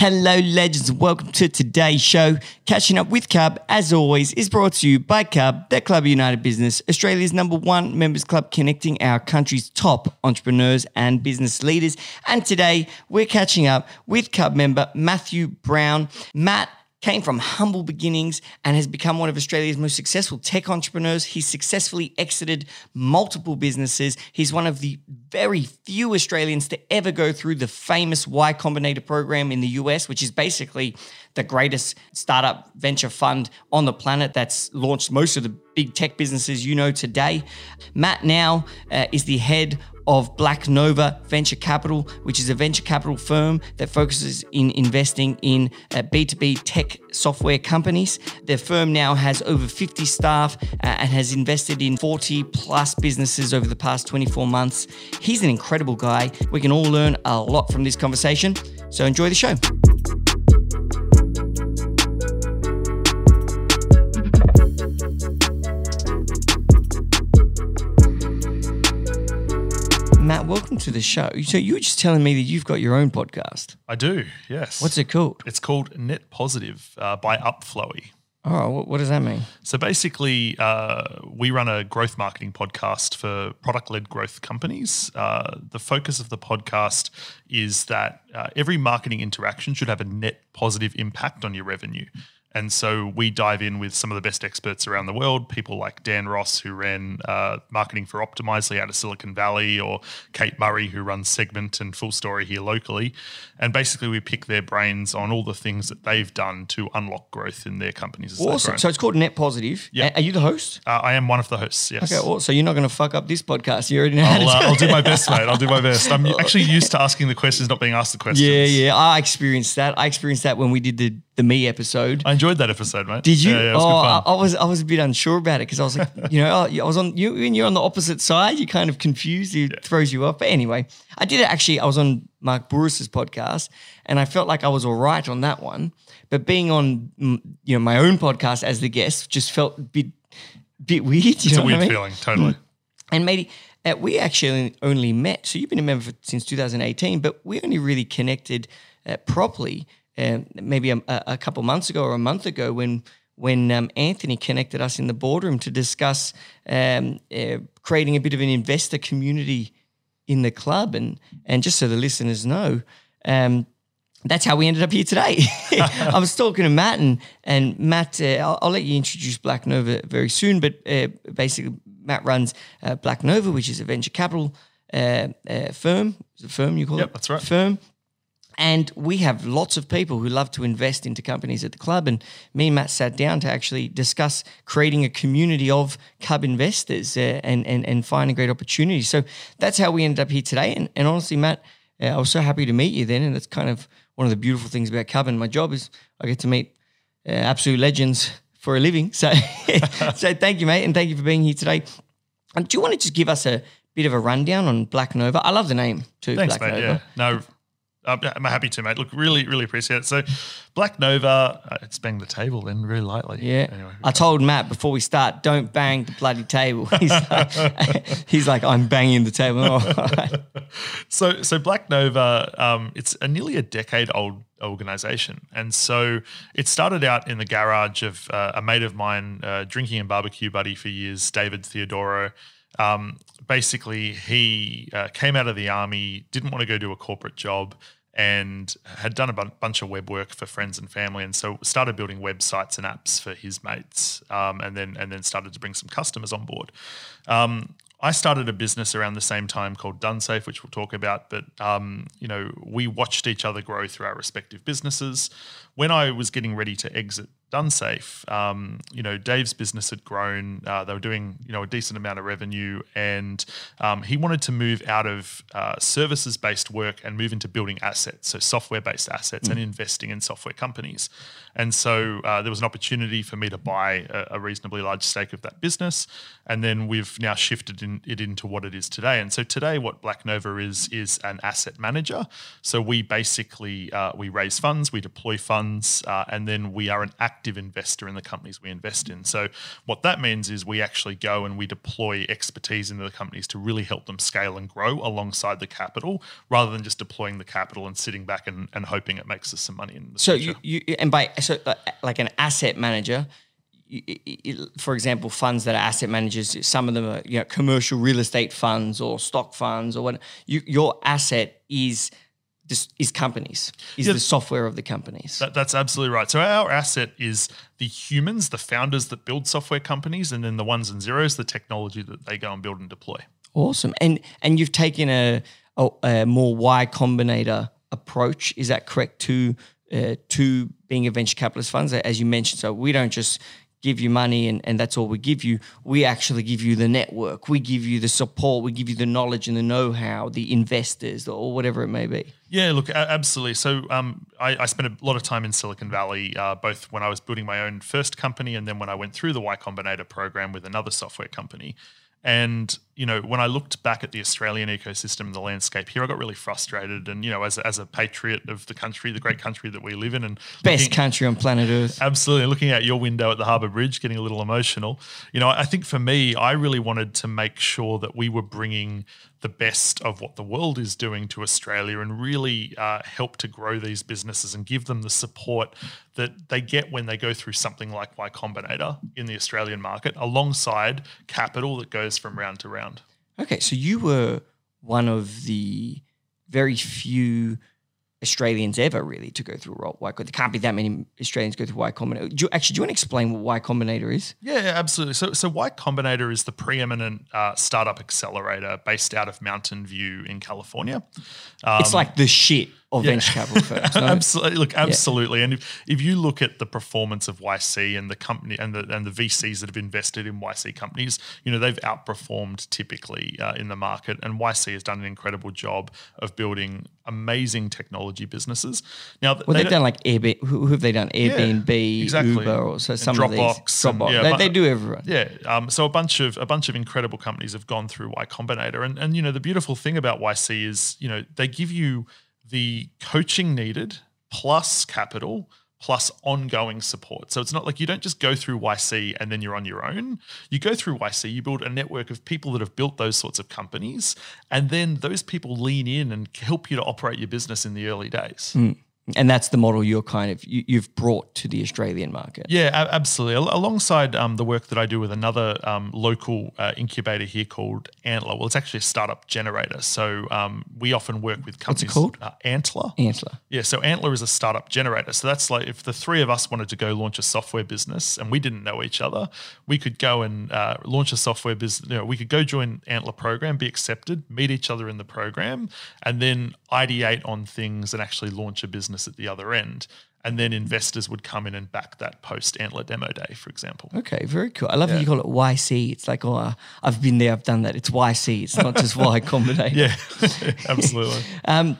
Hello, legends, welcome to today's show. Catching up with Cub, as always, is brought to you by Cub, the Club of United Business, Australia's number one members club connecting our country's top entrepreneurs and business leaders. And today, we're catching up with Cub member Matthew Brown. Matt came from humble beginnings and has become one of Australia's most successful tech entrepreneurs. He's successfully exited multiple businesses. He's one of the very few Australians to ever go through the famous Y Combinator program in the US, which is basically the greatest startup venture fund on the planet that's launched most of the big tech businesses you know today. Matt now uh, is the head of Black Nova Venture Capital, which is a venture capital firm that focuses in investing in uh, B2B tech software companies. Their firm now has over 50 staff uh, and has invested in 40 plus businesses over the past 24 months. He's an incredible guy. We can all learn a lot from this conversation. So enjoy the show. Matt, welcome to the show. So you were just telling me that you've got your own podcast. I do, yes. What's it called? It's called Net Positive uh, by Upflowy. Oh, what, does that mean? So basically, uh, we run a growth marketing podcast for product led growth companies. Uh, the focus of the podcast is that uh, every marketing interaction should have a net positive impact on your revenue. And so we dive in with some of the best experts around the world, people like Dan Ross, who ran uh, marketing for Optimizely out of Silicon Valley, or Kate Murray, who runs Segment and Full Story here locally. And basically, we pick their brains on all the things that they've done to unlock growth in their companies. As Awesome. So it's called Net Positive. Yeah. Are you the host? uh, I am one of the hosts, yes. Okay, well, so you're not going to fuck up this podcast. You already know how I'll, to uh, do I'll do my best, mate. I'll do my best. I'm actually used to asking the questions, not being asked the questions. Yeah, yeah. I experienced that. I experienced that when we did the the me episode. I enjoyed that episode, mate. Did you? Yeah, yeah, it was oh, good I. I was I was a bit unsure about it because I was like, you know, I was on you when you're on the opposite side, you're kind of confused. It throws you off. But anyway, I did it actually. I was on Mark Burris's podcast, and I felt like I was all right on that one. But being on you know my own podcast as the guest just felt a bit bit weird. It's a what I weird mean? feeling, totally. And maybe uh, we actually only met. So you've been a member for, since 2018, but we only really connected uh, properly uh, maybe a, a couple months ago or a month ago when when um, Anthony connected us in the boardroom to discuss um, uh, creating a bit of an investor community in the club. And and just so the listeners know. Um, that's how we ended up here today. I was talking to Matt, and, and Matt, uh, I'll, I'll let you introduce Black Nova very soon, but uh, basically, Matt runs uh, Black Nova, which is a venture capital uh, uh, firm. Is it a firm you call it? Yep, that's right. Firm. And we have lots of people who love to invest into companies at the club. And me and Matt sat down to actually discuss creating a community of Cub investors uh, and, and, and finding great opportunities. So that's how we ended up here today. And, and honestly, Matt, uh, I was so happy to meet you then. And that's kind of one of the beautiful things about Cub and my job is I get to meet uh, absolute legends for a living. So, so thank you, mate. And thank you for being here today. Um, do you want to just give us a bit of a rundown on Black Nova? I love the name too, Thanks, Black mate. Nova. Yeah, no, I'm I'm happy to, mate. Look, really, really appreciate it. So, Black Nova, uh, it's banged the table then really lightly. Yeah. Anyway, I told Matt before we start, don't bang the bloody table. He's like, he's like I'm banging the table. Oh, so so Black Nova, um, it's a nearly a decade old organization, and so it started out in the garage of uh, a mate of mine, uh, drinking and barbecue buddy for years, David Theodoro. Um, basically, he uh, came out of the army, didn't want to go do a corporate job. And had done a bunch of web work for friends and family, and so started building websites and apps for his mates, um, and then and then started to bring some customers on board. Um, I started a business around the same time called DoneSafe, which we'll talk about. But um, you know, we watched each other grow through our respective businesses. When I was getting ready to exit DoneSafe, um, you know, Dave's business had grown. Uh, they were doing you know a decent amount of revenue, and um, he wanted to move out of uh, services-based work and move into building assets, so software-based assets, and investing in software companies. And so uh, there was an opportunity for me to buy a, a reasonably large stake of that business, and then we've now shifted in, it into what it is today. And so today, what Black Nova is is an asset manager. So we basically uh, we raise funds, we deploy funds, uh, and then we are an active active investor in the companies we invest in. So what that means is we actually go and we deploy expertise into the companies to really help them scale and grow alongside the capital, rather than just deploying the capital and sitting back and, and hoping it makes us some money in the So future. you, you and by so uh, like an asset manager, for example, funds that are asset managers, some of them are you know commercial real estate funds or stock funds or what. You, your asset is this is companies, is Yeah. the software of the companies. That, that's absolutely right. So our asset is the humans, the founders that build software companies, and then the ones and zeros, the technology that they go and build and deploy. Awesome. And and you've taken a a, a more Y Combinator approach. Is that correct? To uh, to being a venture capitalist funds, as you mentioned. So we don't just give you money and, and that's all we give you. We actually give you the network. We give you the support. We give you the knowledge and the know-how, the investors, or whatever it may be. Yeah, look, absolutely. So um, I, I spent a lot of time in Silicon Valley, uh, both when I was building my own first company and then when I went through the Y Combinator program with another software company. And you know, when I looked back at the Australian ecosystem and the landscape here, I got really frustrated. And you know, as a, as a patriot of the country, the great country that we live in, and Best looking- country on planet Earth. Absolutely. Looking out your window at the Harbour Bridge, getting a little emotional. You know, I think for me, I really wanted to make sure that we were bringing the best of what the world is doing to Australia and really uh, help to grow these businesses and give them the support that they get when they go through something like Y Combinator in the Australian market, alongside capital that goes from round to round. Okay, so you were one of the very few Australians ever really to go through Y Combinator. There can't be that many Australians go through Y Combinator. Do you, actually, do you want to explain what Y Combinator is? Yeah, absolutely. So, so Y Combinator is the preeminent uh, startup accelerator based out of Mountain View in California. Um, it's like the shit of venture capital firms. no? Absolutely, look, absolutely. And if, if you look at the performance of YC and the company and the and the VCs that have invested in YC companies, you know they've outperformed typically uh, in the market. And YC has done an incredible job of building amazing technology businesses. Now, Well, they they've done like Airbnb. Who, have they done? Airbnb, exactly. Uber, or so some of these. Dropbox and- yeah, they, but- they do everyone. Yeah. Um, so a bunch of a bunch of incredible companies have gone through Y Combinator, and and you know the beautiful thing about YC is you know they give you the coaching needed plus capital plus ongoing support. So it's not like you don't just go through YC and then you're on your own. You go through YC, you build a network of people that have built those sorts of companies, and then those people lean in and help you to operate your business in the early days. Mm. And that's the model you're kind of you, you've brought to the Australian market. Yeah, absolutely. Alongside um, the work that I do with another um, local uh, incubator here called Antler. Well, it's actually a startup generator. So um, we often work with companies. called? Uh, Antler. Antler. Yeah, so Antler is a startup generator. So that's like if the three of us wanted to go launch a software business and we didn't know each other, we could go and uh, launch a software business. You know, we could go join Antler program, be accepted, meet each other in the program, and then ideate on things and actually launch a business at the other end. And then investors would come in and back that post Antler demo day, for example. Okay, very cool. I love how you call it YC. It's like, oh, I've been there, I've done that. It's YC. It's not just Y Combinator. Yeah, absolutely. Um,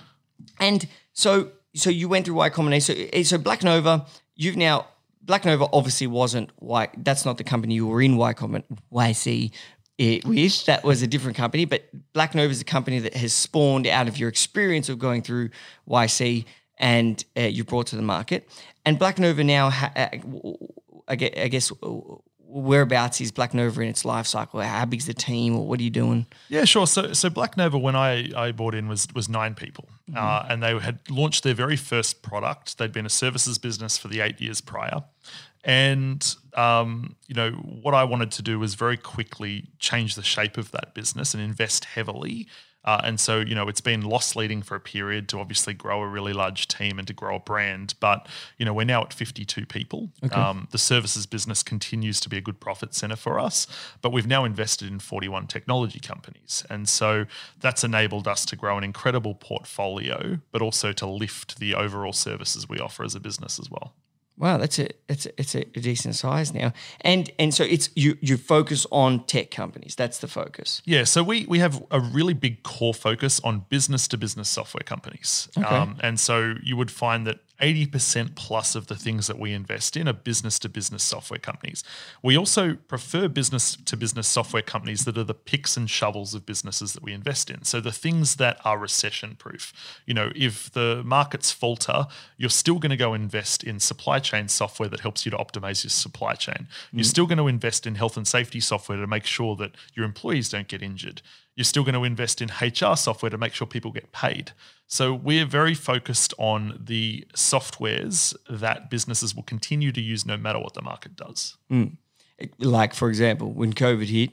and so, so you went through Y Combinator. So, eh, so Black Nova, you've now Black Nova obviously wasn't Y. That's not the company you were in Y Combin YC it with. That was a different company. But Black Nova is a company that has spawned out of your experience of going through YC and uh, you brought to the market. And Black Nova now, ha- uh, I gue- I guess, whereabouts is Black Nova in its life cycle? How big's the team, or what are you doing? Yeah, sure. So, so Black Nova, when I, I bought in, was was nine people, uh, and they had launched their very first product. They'd been a services business for the eight years prior, and um, you know what I wanted to do was very quickly change the shape of that business and invest heavily. Uh, and so, you know, it's been loss leading for a period to obviously grow a really large team and to grow a brand. But, you know, we're now at 52 people. Um, the services business continues to be a good profit center for us, but we've now invested in 41 technology companies. And so that's enabled us to grow an incredible portfolio, but also to lift the overall services we offer as a business as well. Wow, that's a it's a, it's a, decent size now, and and so it's you you focus on tech companies. That's the focus. Yeah, so we we have a really big core focus on business to business software companies, um, and so you would find that 80% plus of the things that we invest in are business to business software companies. We also prefer business to business software companies that are the picks and shovels of businesses that we invest in. So the things that are recession proof. You know, if the markets falter, you're still going to go invest in supply chain software that helps you to optimize your supply chain. You're mm. still going to invest in health and safety software to make sure that your employees don't get injured you're still going to invest in HR software to make sure people get paid. So we're very focused on the softwares that businesses will continue to use no matter what the market does. Mm. Like for example, when COVID hit,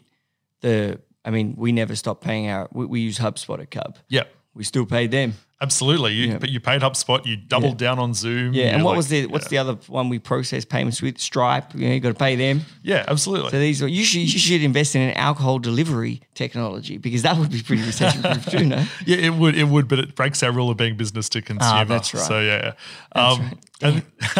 the I mean, we never stopped paying our. We, we use HubSpot at Cub. Yeah, we still paid them. Absolutely, you, yeah. but you paid HubSpot. You doubled yeah. down on Zoom. Yeah, and what like, was the what's yeah. the other one we process payments with? Stripe. You, know, you got to pay them. Yeah, absolutely. So these are, you should you should invest in an alcohol delivery technology because that would be pretty recession proof too. No. Yeah, it would. It would, but it breaks our rule of being business to consumer. Ah, that's right. So yeah, um, right. And,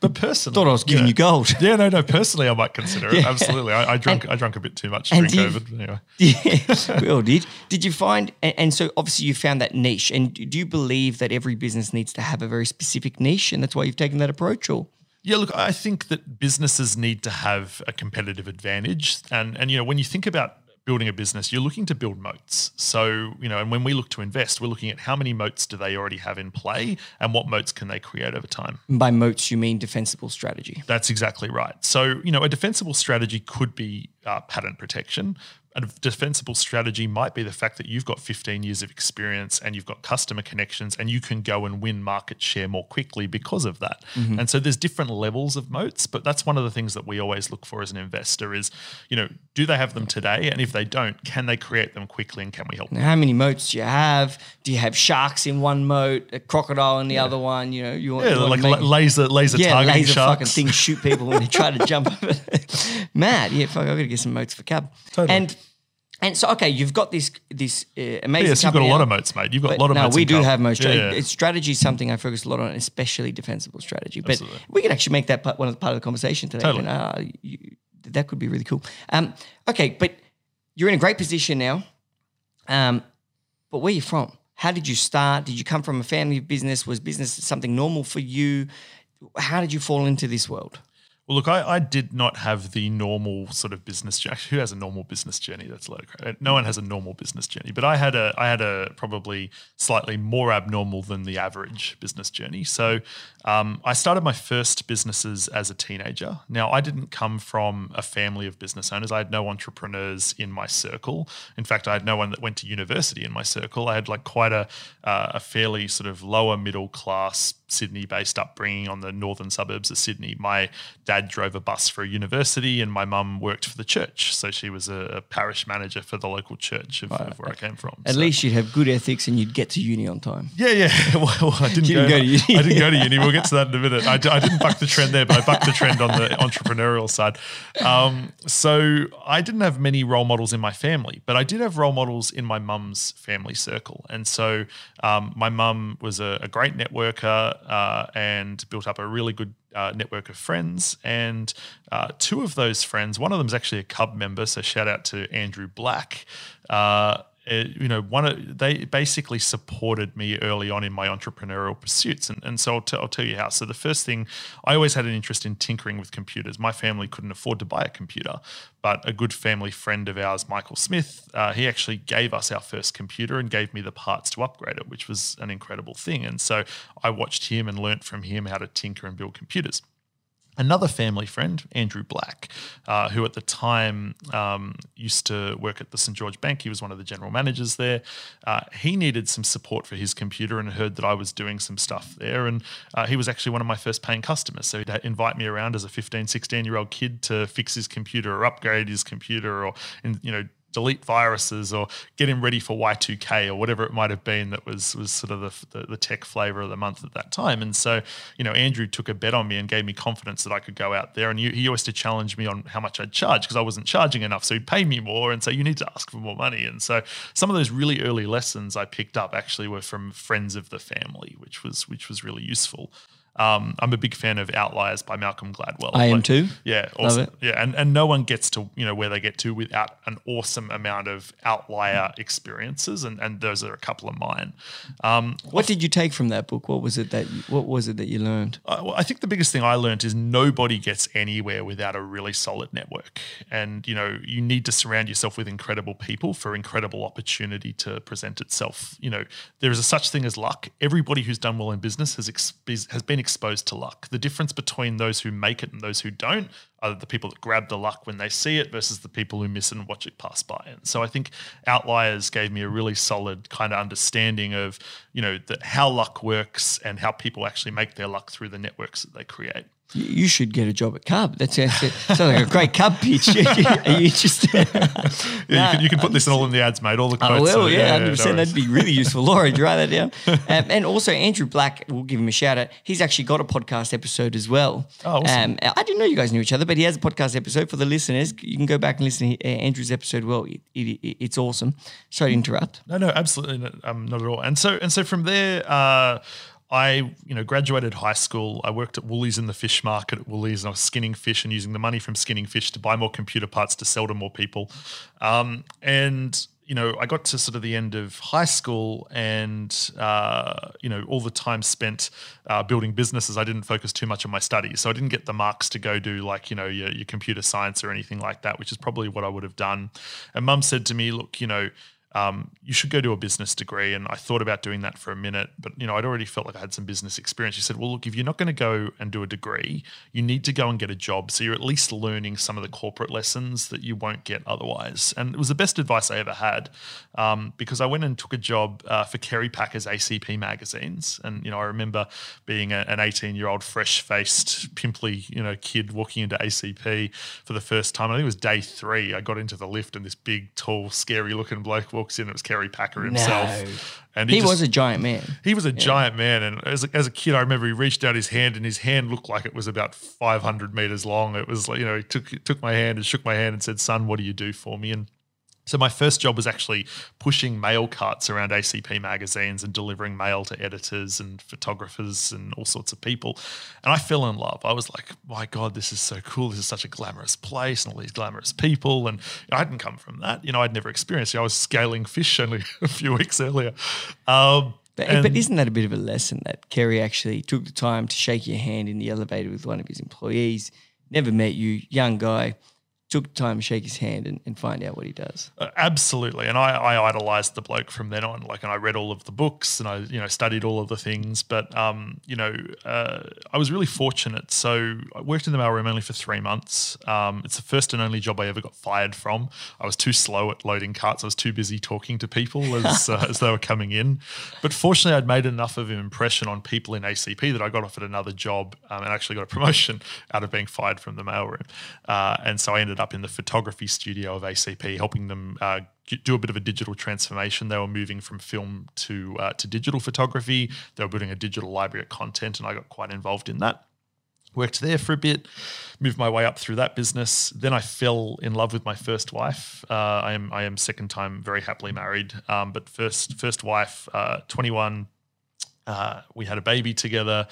but personally, thought I was giving you, know, you gold. Yeah, no, no. Personally, I might consider it. Absolutely, I, I drunk. And, I drank a bit too much during COVID. Anyway, yeah, we all did. Did you find? And, and so obviously you found that niche. And do you believe that every business needs to have a very specific niche, and that's why you've taken that approach, or? Yeah, look, I think that businesses need to have a competitive advantage, and and you know when you think about building a business, you're looking to build moats. So, you know, and when we look to invest, we're looking at how many moats do they already have in play and what moats can they create over time. By moats, you mean defensible strategy. That's exactly right. So, you know, a defensible strategy could be uh, patent protection, a defensible strategy might be the fact that you've got 15 years of experience and you've got customer connections and you can go and win market share more quickly because of that. Mm-hmm. And so there's different levels of moats, but that's one of the things that we always look for as an investor is, you know, do they have them today? And if they don't, can they create them quickly and can we help? Now, how many moats do you have? Do you have sharks in one moat, a crocodile in the yeah. other one? You know, you want, yeah, you like make, laser laser yeah, targeting laser sharks. fucking things shoot people when they try to jump over. Mad, yeah. Fuck, I got to get some moats for Cub. Totally. And and so, okay, you've got this this uh, amazing. Yes, you've got a lot of moats, mate. You've got a lot of no, moats. we do Cub. have moats. Yeah, yeah. Strategy is something I focus a lot on, especially defensible strategy. But Absolutely. we can actually make that part, one of the part of the conversation today. Totally. uh, you, that could be really cool. Um, okay, but you're in a great position now. Um, but where are you from? How did you start? Did you come from a family business? Was business something normal for you? How did you fall into this world? Well, look, I, I, did not have the normal sort of business journey. Who has a normal business journey? That's a lot of credit. No one has a normal business journey, but I had a I had a probably slightly more abnormal than the average business journey. So um, I started my first businesses as a teenager. Now I didn't come from a family of business owners. I had no entrepreneurs in my circle. In fact, I had no one that went to university in my circle. I had like quite a uh, a fairly sort of lower middle class Sydney based upbringing on the northern suburbs of Sydney. My dad drove a bus for a university, and my mum worked for the church. So she was a, a parish manager for the local church of, right. of where I came from. At so. least you'd have good ethics, and you'd get to uni on time. Yeah, yeah. well, I didn't, didn't go, go, to uni. I didn't go to uni. We'll get to that in a minute. I, I didn't buck the trend there, but I bucked the trend on the entrepreneurial side. Um, so I didn't have many role models in my family, but I did have role models in my mum's family circle. And so um, my mum was a, a great networker uh, and built up a really good uh, network of friends, and uh, two of those friends, one of them is actually a Cub member, so shout out to Andrew Black. Uh, it, you know, one of, they basically supported me early on in my entrepreneurial pursuits, and, and so I'll, t- I'll tell you how. So the first thing, I always had an interest in tinkering with computers. My family couldn't afford to buy a computer, but a good family friend of ours, Michael Smith, uh, he actually gave us our first computer and gave me the parts to upgrade it, which was an incredible thing. And so I watched him and learnt from him how to tinker and build computers another family friend, Andrew Black, uh, who at the time um, used to work at the St. George Bank. He was one of the general managers there. Uh, he needed some support for his computer and heard that I was doing some stuff there. And uh, he was actually one of my first paying customers. So he'd invite me around as a 15, 16 year old kid to fix his computer or upgrade his computer or, you know, delete viruses or get him ready for Y2K or whatever it might have been that was was sort of the, the, the, tech flavor of the month at that time. And so, you know, Andrew took a bet on me and gave me confidence that I could go out there. And he, he used to challenge me on how much I'd charge because I wasn't charging enough. So he'd pay me more and say, you need to ask for more money. And so some of those really early lessons I picked up actually were from friends of the family, which was which was really useful. Um, I'm a big fan of Outliers by Malcolm Gladwell. I am too. Yeah, Love awesome. it. Yeah, and, and no one gets to you know where they get to without an awesome amount of outlier experiences, and, and those are a couple of mine. Um, What did you take from that book? What was it that you, what was it that you learned? I, well, I think the biggest thing I learned is nobody gets anywhere without a really solid network, and you know you need to surround yourself with incredible people for incredible opportunity to present itself. You know there is a such thing as luck. Everybody who's done well in business has ex- has been exposed to luck. The difference between those who make it and those who don't are the people that grab the luck when they see it versus the people who miss it and watch it pass by. And so I think Outliers gave me a really solid kind of understanding of you know the, how luck works and how people actually make their luck through the networks that they create. You- should get a job at Cub. That sounds, sounds like a great Cub pitch. Are you interested? Yeah, you, can, you can put this all in the ads, mate. All the quotes. well, are- yeah, no hundred percent. worries. That'd be really useful. Laurie, do you write that down? Um, and also, Andrew Black, we'll give him a shout out. He's actually got a podcast episode as well. Oh, awesome. Um, I didn't know you guys knew each other, but he has a podcast episode for the listeners. You can go back and listen to uh, Andrew's episode. Well, it, it, it's awesome. Sorry to interrupt. No, no, absolutely not, um, not at all. And so and so from there, uh, I you know graduated high school. I worked at Woolies in the fish market at Woolies, and I was skinning fish and using the money from skinning fish to buy more computer parts to sell to more people. Um, and you know, I got to sort of the end of high school, and uh, you know, all the time spent uh, building businesses. I didn't focus too much on my studies, so I didn't get the marks to go do like you know your, your computer science or anything like that, which is probably what I would have done. And Mum said to me, "Look, you know." Um, you should go do a business degree. And I thought about doing that for a minute, but you know, I'd already felt like I had some business experience. She said, well, look, if you're not going to go and do a degree, you need to go and get a job. So you're at least learning some of the corporate lessons that you won't get otherwise. And it was the best advice I ever had um, because I went and took a job uh, for Kerry Packer's ACP magazines. And, you know, I remember being a, an 18 year old, fresh faced, pimply, you know, kid walking into ACP for the first time. I think it was day three. I got into the lift and this big, tall, scary looking bloke walks in. It was Kerry Packer himself. No. And He, just- was a giant man. he was a giant man, and as a, as a kid, I remember he reached out his hand, and his hand looked like it was about 500 meters long. It was like you know, he took he took my hand and shook my hand and said, "Son, what do you do for me?" And so my first job was actually pushing mail carts around ACP magazines and delivering mail to editors and photographers and all sorts of people. And I fell in love. I was like, my God, this is so cool. This is such a glamorous place and all these glamorous people. And I hadn't come from that. You know, I'd never experienced it. I was scaling fish only a few weeks earlier. Um, But, but isn't that a bit of a lesson that Kerry actually took the time to shake your hand in the elevator with one of his employees, never met you, young guy, took time to shake his hand and, and find out what he does? Uh, absolutely, and I, I idolized the bloke from then on. Like, and I read all of the books and I, you know, studied all of the things. But, um, you know, uh, I was really fortunate. So I worked in the mailroom only for three months. Um, it's the first and only job I ever got fired from. I was too slow at loading carts. I was too busy talking to people as uh, as they were coming in. But fortunately, I'd made enough of an impression on people in ACP that I got offered another job um, and actually got a promotion out of being fired from the mailroom. Uh, and so I ended up in the photography studio of ACP, helping them uh, do a bit of a digital transformation. They were moving from film to uh, to digital photography. They were building a digital library of content, and I got quite involved in that. Worked there for a bit, moved my way up through that business. Then I fell in love with my first wife. Uh, I am I am second time very happily married, um, but first first wife, uh, twenty one. Uh, we had a baby together.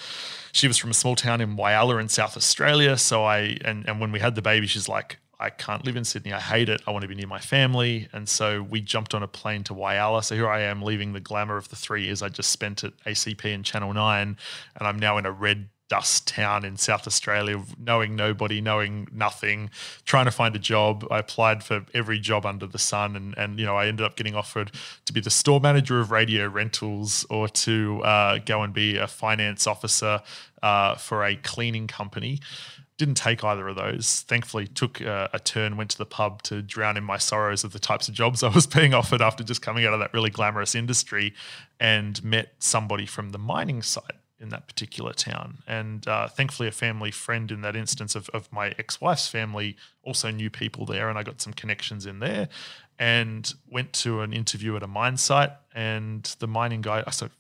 She was from a small town in Whyalla in South Australia. So I and and when we had the baby, she's like, I can't live in Sydney. I hate it. I want to be near my family. And so we jumped on a plane to Whyalla. So here I am leaving the glamour of the three years I just spent at ACP and Channel 9. And I'm now in a red dust town in South Australia, knowing nobody, knowing nothing, trying to find a job. I applied for every job under the sun, and and you know I ended up getting offered to be the store manager of radio rentals or to uh, go and be a finance officer uh, for a cleaning company. Didn't take either of those. Thankfully, took a, a turn, went to the pub to drown in my sorrows of the types of jobs I was being offered after just coming out of that really glamorous industry, and met somebody from the mining side in that particular town. And uh, thankfully, a family friend in that instance of, of my ex wife's family also knew people there, and I got some connections in there. And went to an interview at a mine site, and the mining guy. So,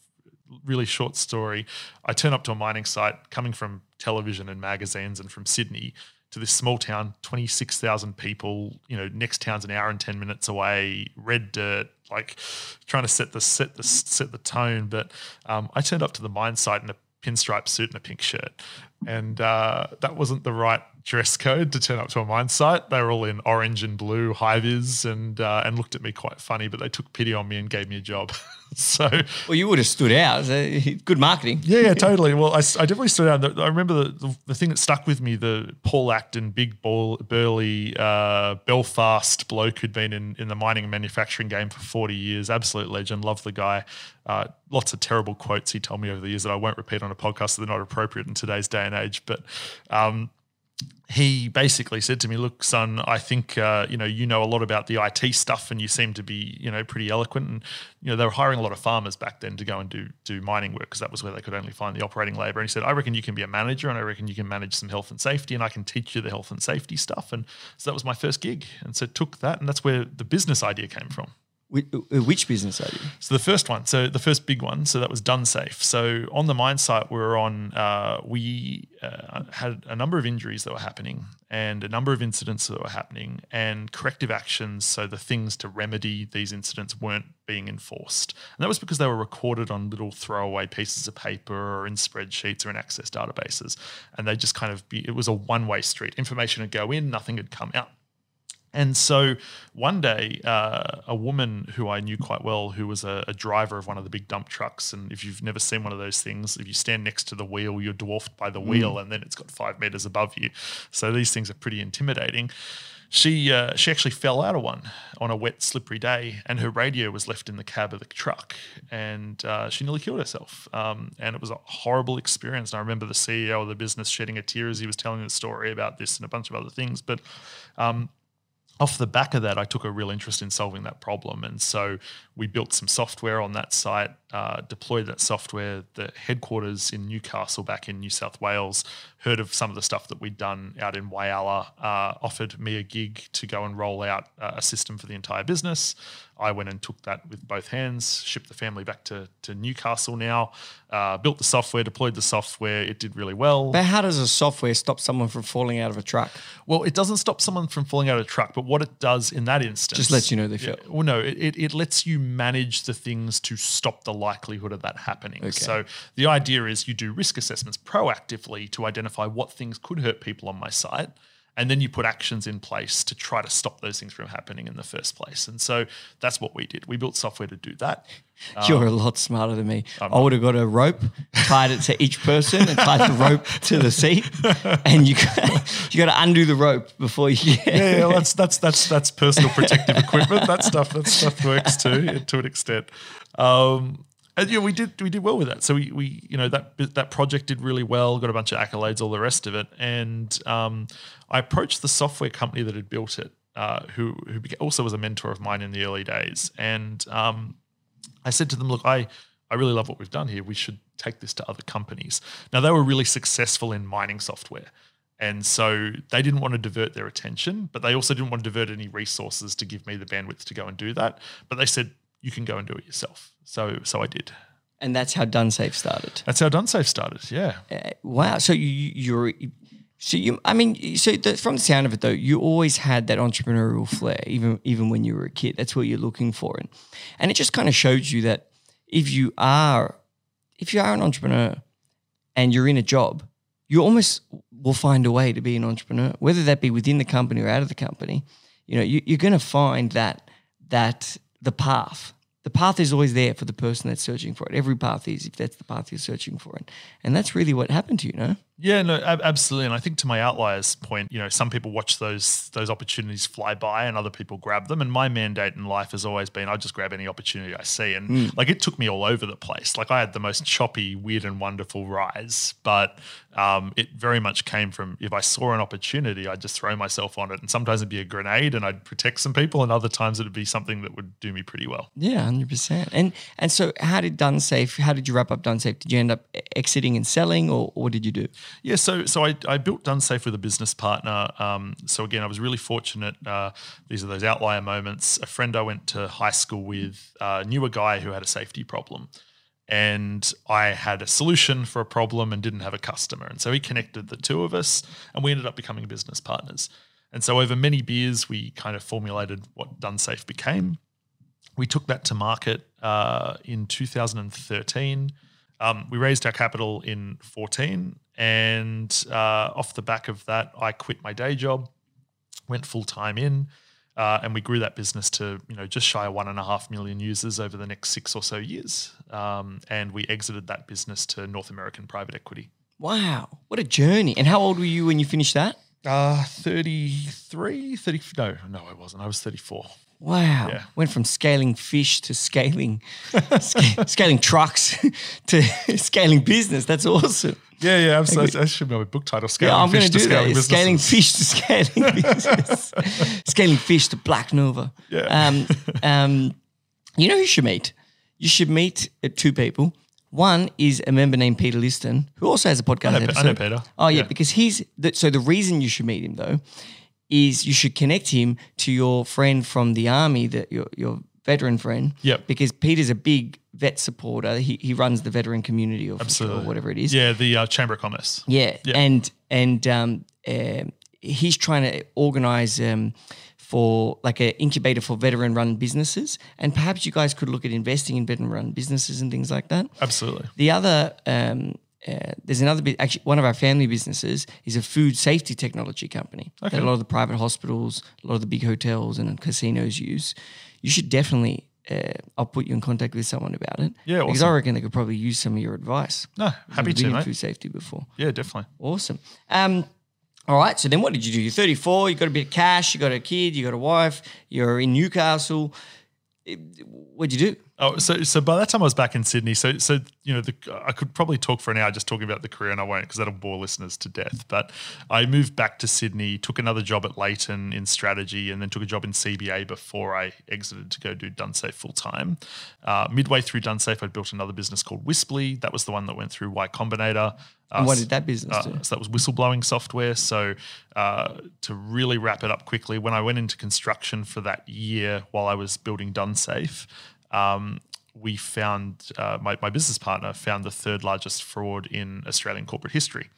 really short story. I turn up to a mining site coming from television and magazines and from Sydney to this small town, 26,000 people, you know, next town's an hour and 10 minutes away, red dirt, like trying to set the set the set the tone. But um, I turned up to the mine site in a pinstripe suit and a pink shirt. And uh, that wasn't the right dress code to turn up to a mine site. They were all in orange and blue high vis and uh, and looked at me quite funny, but they took pity on me and gave me a job. so Well, you would have stood out. Good marketing. yeah, yeah, totally. Well, I, I definitely stood out. I remember the, the, the thing that stuck with me the Paul Acton, big ball, burly uh, Belfast bloke who'd been in, in the mining and manufacturing game for 40 years. Absolute legend. Love the guy. Uh, lots of terrible quotes he told me over the years that I won't repeat on a podcast. They're not appropriate in today's day and age. But um, he basically said to me, "Look, son, I think uh, you know you know a lot about the IT stuff, and you seem to be you know pretty eloquent. And you know they were hiring a lot of farmers back then to go and do do mining work because that was where they could only find the operating labor. And he said, I reckon you can be a manager, and I reckon you can manage some health and safety, and I can teach you the health and safety stuff. And so that was my first gig, and so took that, and that's where the business idea came from. Uh, Which business are you? So the first one, so the first big one, so that was DoneSafe. So on the mine site we were on, uh, we uh, had a number of injuries that were happening and a number of incidents that were happening and corrective actions. So the things to remedy these incidents weren't being enforced, and that was because they were recorded on little throwaway pieces of paper or in spreadsheets or in access databases, and they just kind of be. It was a one-way street. Information would go in, nothing would come out. And so one day, uh, a woman who I knew quite well, who was a, a, driver of one of the big dump trucks, and if you've never seen one of those things, if you stand next to the wheel, you're dwarfed by the wheel, and then it's got five meters above you. So these things are pretty intimidating. She uh, she actually fell out of one on a wet, slippery day, and her radio was left in the cab of the truck, and uh, she nearly killed herself. Um, and it was a horrible experience. And I remember the CEO of the business shedding a tear as he was telling the story about this and a bunch of other things. But um, off the back of that, I took a real interest in solving that problem. And so we built some software on that site, uh, deployed that software. The headquarters in Newcastle, back in New South Wales, heard of some of the stuff that we'd done out in Whyalla, uh, offered me a gig to go and roll out uh, a system for the entire business. I went and took that with both hands, shipped the family back to, to Newcastle now, uh, built the software, deployed the software. It did really well. But how does a software stop someone from falling out of a truck? Well, it doesn't stop someone from falling out of a truck, but what it does in that instance Just lets you know they fell. well, no, it, it, it lets you manage the things to stop the likelihood of that happening. So the idea is you do risk assessments proactively to identify what things could hurt people on my site. And then you put actions in place to try to stop those things from happening in the first place. And so that's what we did. We built software to do that. You're a lot smarter than me. I would have got a rope, tied it to each person, and tied the rope to the seat, and you got, you got to undo the rope before you. Get yeah, yeah, that's that's that's that's personal protective equipment. That stuff that stuff works too to an extent. Um, and yeah, we did we did well with that. So we, we you know that that project did really well. Got a bunch of accolades, all the rest of it. And um, I approached the software company that had built it, uh, who who also was a mentor of mine in the early days. And um, I said to them, look, I I really love what we've done here. We should take this to other companies. Now they were really successful in mining software. And so they didn't want to divert their attention, but they also didn't want to divert any resources to give me the bandwidth to go and do that. But they said, you can go and do it yourself. So so I did. And that's how DoneSafe started. That's how DoneSafe started. Yeah. Uh, wow. So you you're so you I mean so the, from the sound of it though you always had that entrepreneurial flair even even when you were a kid. That's what you're looking for, and and it just kind of shows you that if you are if you are an entrepreneur and you're in a job, you almost will find a way to be an entrepreneur, whether that be within the company or out of the company. You know, you, you're going to find that that the path the path is always there for the person that's searching for it. Every path is if that's the path you're searching for it. And that's really what happened to you, no? Yeah, no, ab- absolutely. And I think to my outliers point, you know, some people watch those those opportunities fly by, and other people grab them. And my mandate in life has always been, I just grab any opportunity I see. And mm. like it took me all over the place. Like I had the most choppy, weird, and wonderful rise, but um, it very much came from if I saw an opportunity, I'd just throw myself on it. And sometimes it'd be a grenade, and I'd protect some people, and other times it'd be something that would do me pretty well. Yeah, hundred percent. And and so, how did DoneSafe? How did you wrap up DoneSafe? Did you end up exiting and selling, or, or what did you do? Yeah, so so I, I built DoneSafe with a business partner. Um, so again, I was really fortunate. Uh, these are those outlier moments. A friend I went to high school with uh, knew a guy who had a safety problem, and I had a solution for a problem and didn't have a customer. And so he connected the two of us, and we ended up becoming business partners. And so over many beers, we kind of formulated what DoneSafe became. We took that to market uh, in 2013 Um, we raised our capital in 14, and uh, off the back of that, I quit my day job, went full time in, uh, and we grew that business to you know just shy of one and a half million users over the next six or so years. Um, and we exited that business to North American private equity. Wow, what a journey! And how old were you when you finished that? Uh, 33, 30, no, no, I wasn't. I was 34. Wow. Yeah. Went from scaling fish to scaling sca- scaling trucks to scaling business. That's awesome. Yeah, yeah, absolutely. That should be my book title. Scaling Yeah, I'm going to do that. scaling Scaling fish to scaling business. scaling fish to Black Nova. Yeah. Um, um, you know who you should meet? You should meet uh, two people. One is a member named Peter Liston, who also has a podcast I know Pe- I know Peter. Oh yeah, Yeah. because he's the, so the reason you should meet him though is you should connect him to your friend from the army, that your your veteran friend. Yep. Because Peter's a big vet supporter. He he runs the veteran community or, or whatever it is. Yeah, the uh, Chamber of Commerce. Yeah, Yeah. and and um, um he's trying to organize um, for like an incubator for veteran-run businesses, and perhaps you guys could look at investing in veteran-run businesses and things like that. Absolutely. The other, um, uh, there's another bit. Actually, one of our family businesses is a food safety technology company that a lot of the private hospitals, a lot of the big hotels and casinos use. You should definitely. Uh, I'll put you in contact with someone about it. Yeah, because. I reckon they could probably use some of your advice. No, happy to, been in mate. food safety before. Yeah, definitely. Awesome. Um, all right. So then what did you do? You're 34, you got a bit of cash, you got a kid, you got a wife, you're in Newcastle. What'd you do? Oh, so so by that time I was back in Sydney. So so you know the, I could probably talk for an hour just talking about the career, and I won't because that'll bore listeners to death. But I moved back to Sydney, took another job at Leighton in strategy, and then took a job in CBA before I exited to go do DoneSafe full time. Uh, midway through DoneSafe, I built another business called Whispli. That was the one that went through Y Combinator. Uh, And what did that business uh, do? so that was whistleblowing software. So uh, to really wrap it up quickly, when I went into construction for that year while I was building DoneSafe, um, we found uh, my, my business partner found the third largest fraud in Australian corporate history.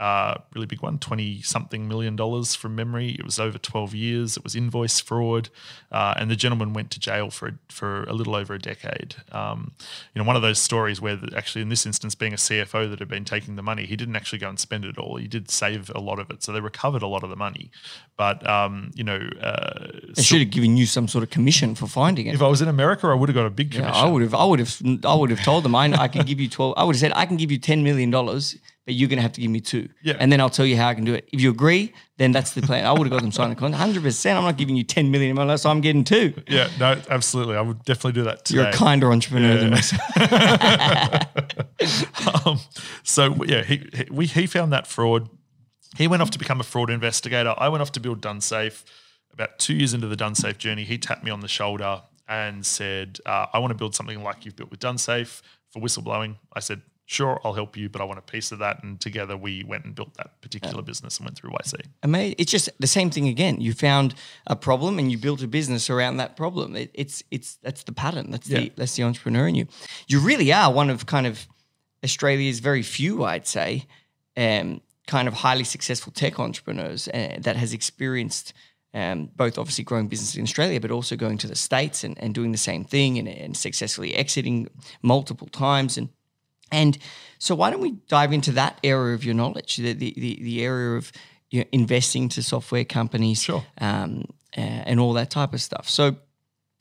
Uh, really big one, 20 something million dollars from memory. It was over 12 years. It was invoice fraud. Uh, and the gentleman went to jail for, for a little over a decade. Um, you know, one of those stories where the, actually, in this instance, being a CFO that had been taking the money, he didn't actually go and spend it all. He did save a lot of it. So they recovered a lot of the money. But, um, you know, uh, They should have given you some sort of commission for finding it. if I was in America, I would have got a big Yeah, commission. I would have, I would have, I would have told them I, I can give you twelve. I would have said I can give you ten million dollars, but you're going to have to give me two. Yeah. and then I'll tell you how I can do it. If you agree, then that's the plan. I would have got them signed a contract. Hundred percent. I'm not giving you ten million unless I'm getting two. yeah, no, absolutely. I would definitely do that today. You're a kinder entrepreneur than myself. um, so yeah, he, he we he found that fraud. He went off to become a fraud investigator. I went off to build DoneSafe. About two years into the DoneSafe journey, he tapped me on the shoulder and said, uh, "I want to build something like you've built with DoneSafe for whistleblowing." I said, "Sure, I'll help you, but I want a piece of that." And together we went and built that particular business and went through YC. Amazing. It's just the same thing again. You found a problem and you built a business around that problem. It, it's it's that's the pattern. That's the that's the entrepreneur in you. You really are one of kind of Australia's very few, I'd say, um, kind of highly successful tech entrepreneurs uh, that has experienced. Um, both obviously growing business in Australia, but also going to the States and, and doing the same thing and, and successfully exiting multiple times. And and so, why don't we dive into that area of your knowledge, the the the, the area of you know, investing to software companies, Sure. um, uh, and all that type of stuff. So,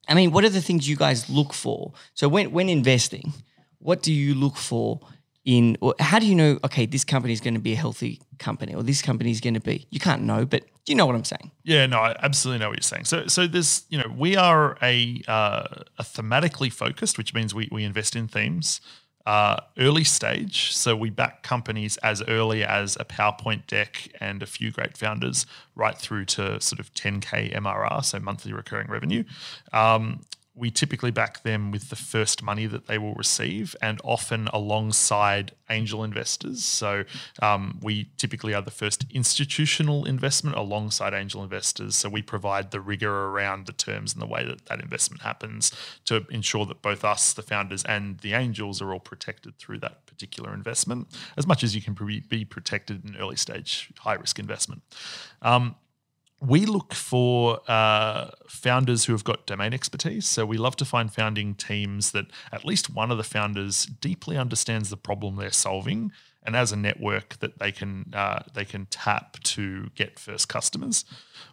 I mean, what are the things you guys look for? So, when when investing, what do you look for? In or how do you know? Okay, this company is going to be a healthy company, or this company is going to be. You can't know, but you know what I'm saying. Yeah, no, I absolutely know what you're saying. So, so there's, you know, we are a uh, a thematically focused, which means we we invest in themes. Uh, early stage, so we back companies as early as a PowerPoint deck and a few great founders, right through to sort of 10k MRR, so monthly recurring revenue. Um, we typically back them with the first money that they will receive and often alongside angel investors. So um, we typically are the first institutional investment alongside angel investors. So we provide the rigor around the terms and the way that that investment happens to ensure that both us, the founders, and the angels are all protected through that particular investment as much as you can be protected in early stage high risk investment. Um, we look for uh, founders who have got domain expertise. So we love to find founding teams that at least one of the founders deeply understands the problem they're solving, and as a network that they can uh, they can tap to get first customers.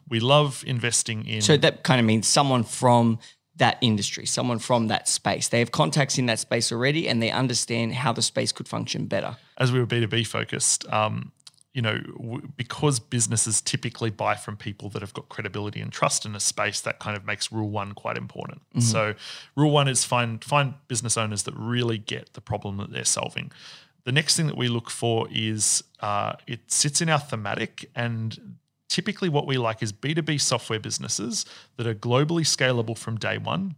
We love investing in. So that kind of means someone from that industry, someone from that space. They have contacts in that space already, and they understand how the space could function better. As we were B two B focused, um, you know, w- because businesses typically buy from people that have got credibility and trust in a space, that kind of makes rule one quite important. Mm-hmm. So, rule one is find find business owners that really get the problem that they're solving. The next thing that we look for is uh, it sits in our thematic, and typically what we like is B two B software businesses that are globally scalable from day one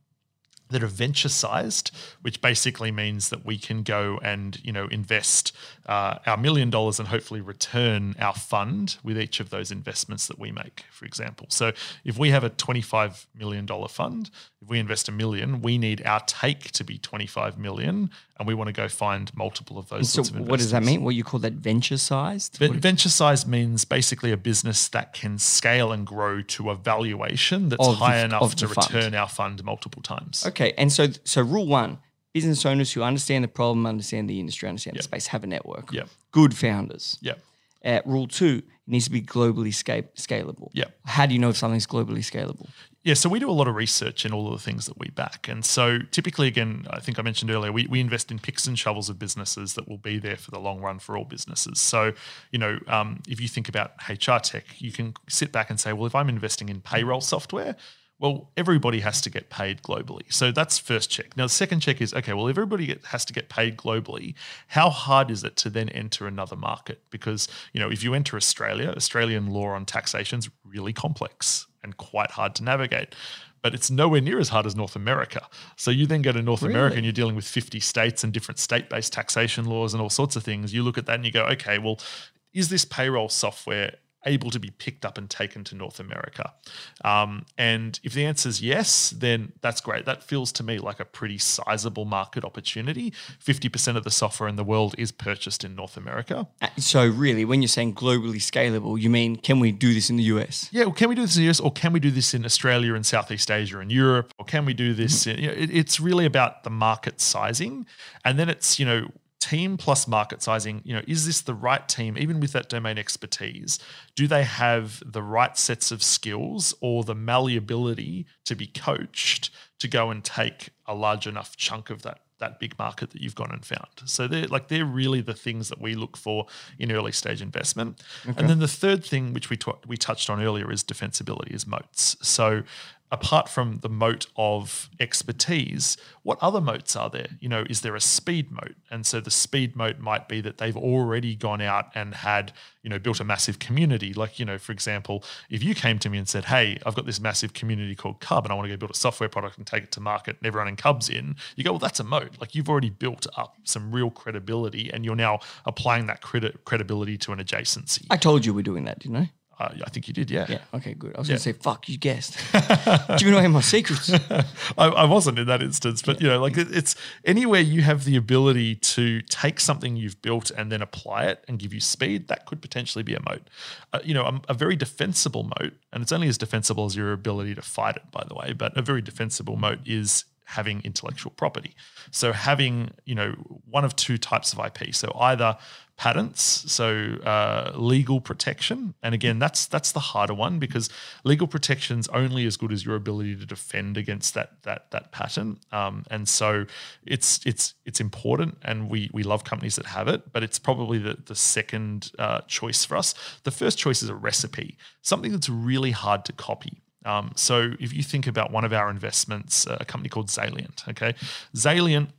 that are venture sized, which basically means that we can go and you know invest uh, our million dollars and hopefully return our fund with each of those investments that we make. For example, so if we have a twenty-five million dollar fund, if we invest a million, we need our take to be twenty-five million, and we want to go find multiple of those. So sorts of what does that mean? What you call that venture sized? Ven- venture size means basically a business that can scale and grow to a valuation that's Of high of enough to the fund. return our fund multiple times. Okay, and so so rule one: business owners who understand the problem, understand the industry, understand the space, have a network. Yep. Good founders. Yeah. Uh, rule two: it needs to be globally sca- scalable. Yeah. How do you know if something's globally scalable? Yeah, so we do a lot of research in all of the things that we back. And so typically, again, I think I mentioned earlier, we, we invest in picks and shovels of businesses that will be there for the long run for all businesses. So, you know, um, if you think about HR tech, you can sit back and say, well, if I'm investing in payroll software, well, everybody has to get paid globally. So that's first check. Now, the second check is okay, well, if everybody get, has to get paid globally, how hard is it to then enter another market? Because, you know, if you enter Australia, Australian law on taxation is really complex and quite hard to navigate. But it's nowhere near as hard as North America. So you then go to North America and you're dealing with 50 states and different state based taxation laws and all sorts of things. You look at that and you go, okay, well, is this payroll software able to be picked up and taken to North America? Um, and if the answer is yes, then that's great. That feels to me like a pretty sizable market opportunity. 50% of the software in the world is purchased in North America. Uh, So really, when you're saying globally scalable, you mean can we do this in the US? Yeah, well, can we do this in the US or can we do this in Australia and Southeast Asia and Europe? Or can we do this? In, you know, it, it's really about the market sizing. And then it's, you know, team plus market sizing, you know, is this the right team, even with that domain expertise? Do they have the right sets of skills or the malleability to be coached to go and take a large enough chunk of that? That big market that you've gone and found. So they're like they're really the things that we look for in early stage investment. And then the third thing, which we t- we touched on earlier, is defensibility, is moats. So apart from the moat of expertise, what other moats are there? You know, is there a speed moat? And so the speed moat might be that they've already gone out and had, you know, built a massive community. Like, you know, for example, if you came to me and said, Hey, I've got this massive community called Cub and I want to go build a software product and take it to market and everyone in Cub's in, you go, Well, that's a moat. Like you've already built up some real credibility and you're now applying that credi- credibility to an adjacency. I told you we're doing that, didn't I? Uh, I think you did, yeah. Yeah. Okay, good. I was going to say, fuck, you guessed. Giving away my secrets. I, I wasn't in that instance, but you know, like it, it's anywhere you have the ability to take something you've built and then apply it and give you speed, that could potentially be a moat. Uh, you know, a, a very defensible moat, and it's only as defensible as your ability to fight it, by the way. But a very defensible moat is having intellectual property. So having you know one of two types of IP. So either patents, so uh, legal protection, and again that's that's the harder one because legal protection's only as good as your ability to defend against that that that patent. Um, and so it's it's it's important, and we we love companies that have it, but it's probably the the second uh, choice for us. The first choice is a recipe, something that's really hard to copy. Um, so if you think about one of our investments, uh, a company called Salient, okay, Salient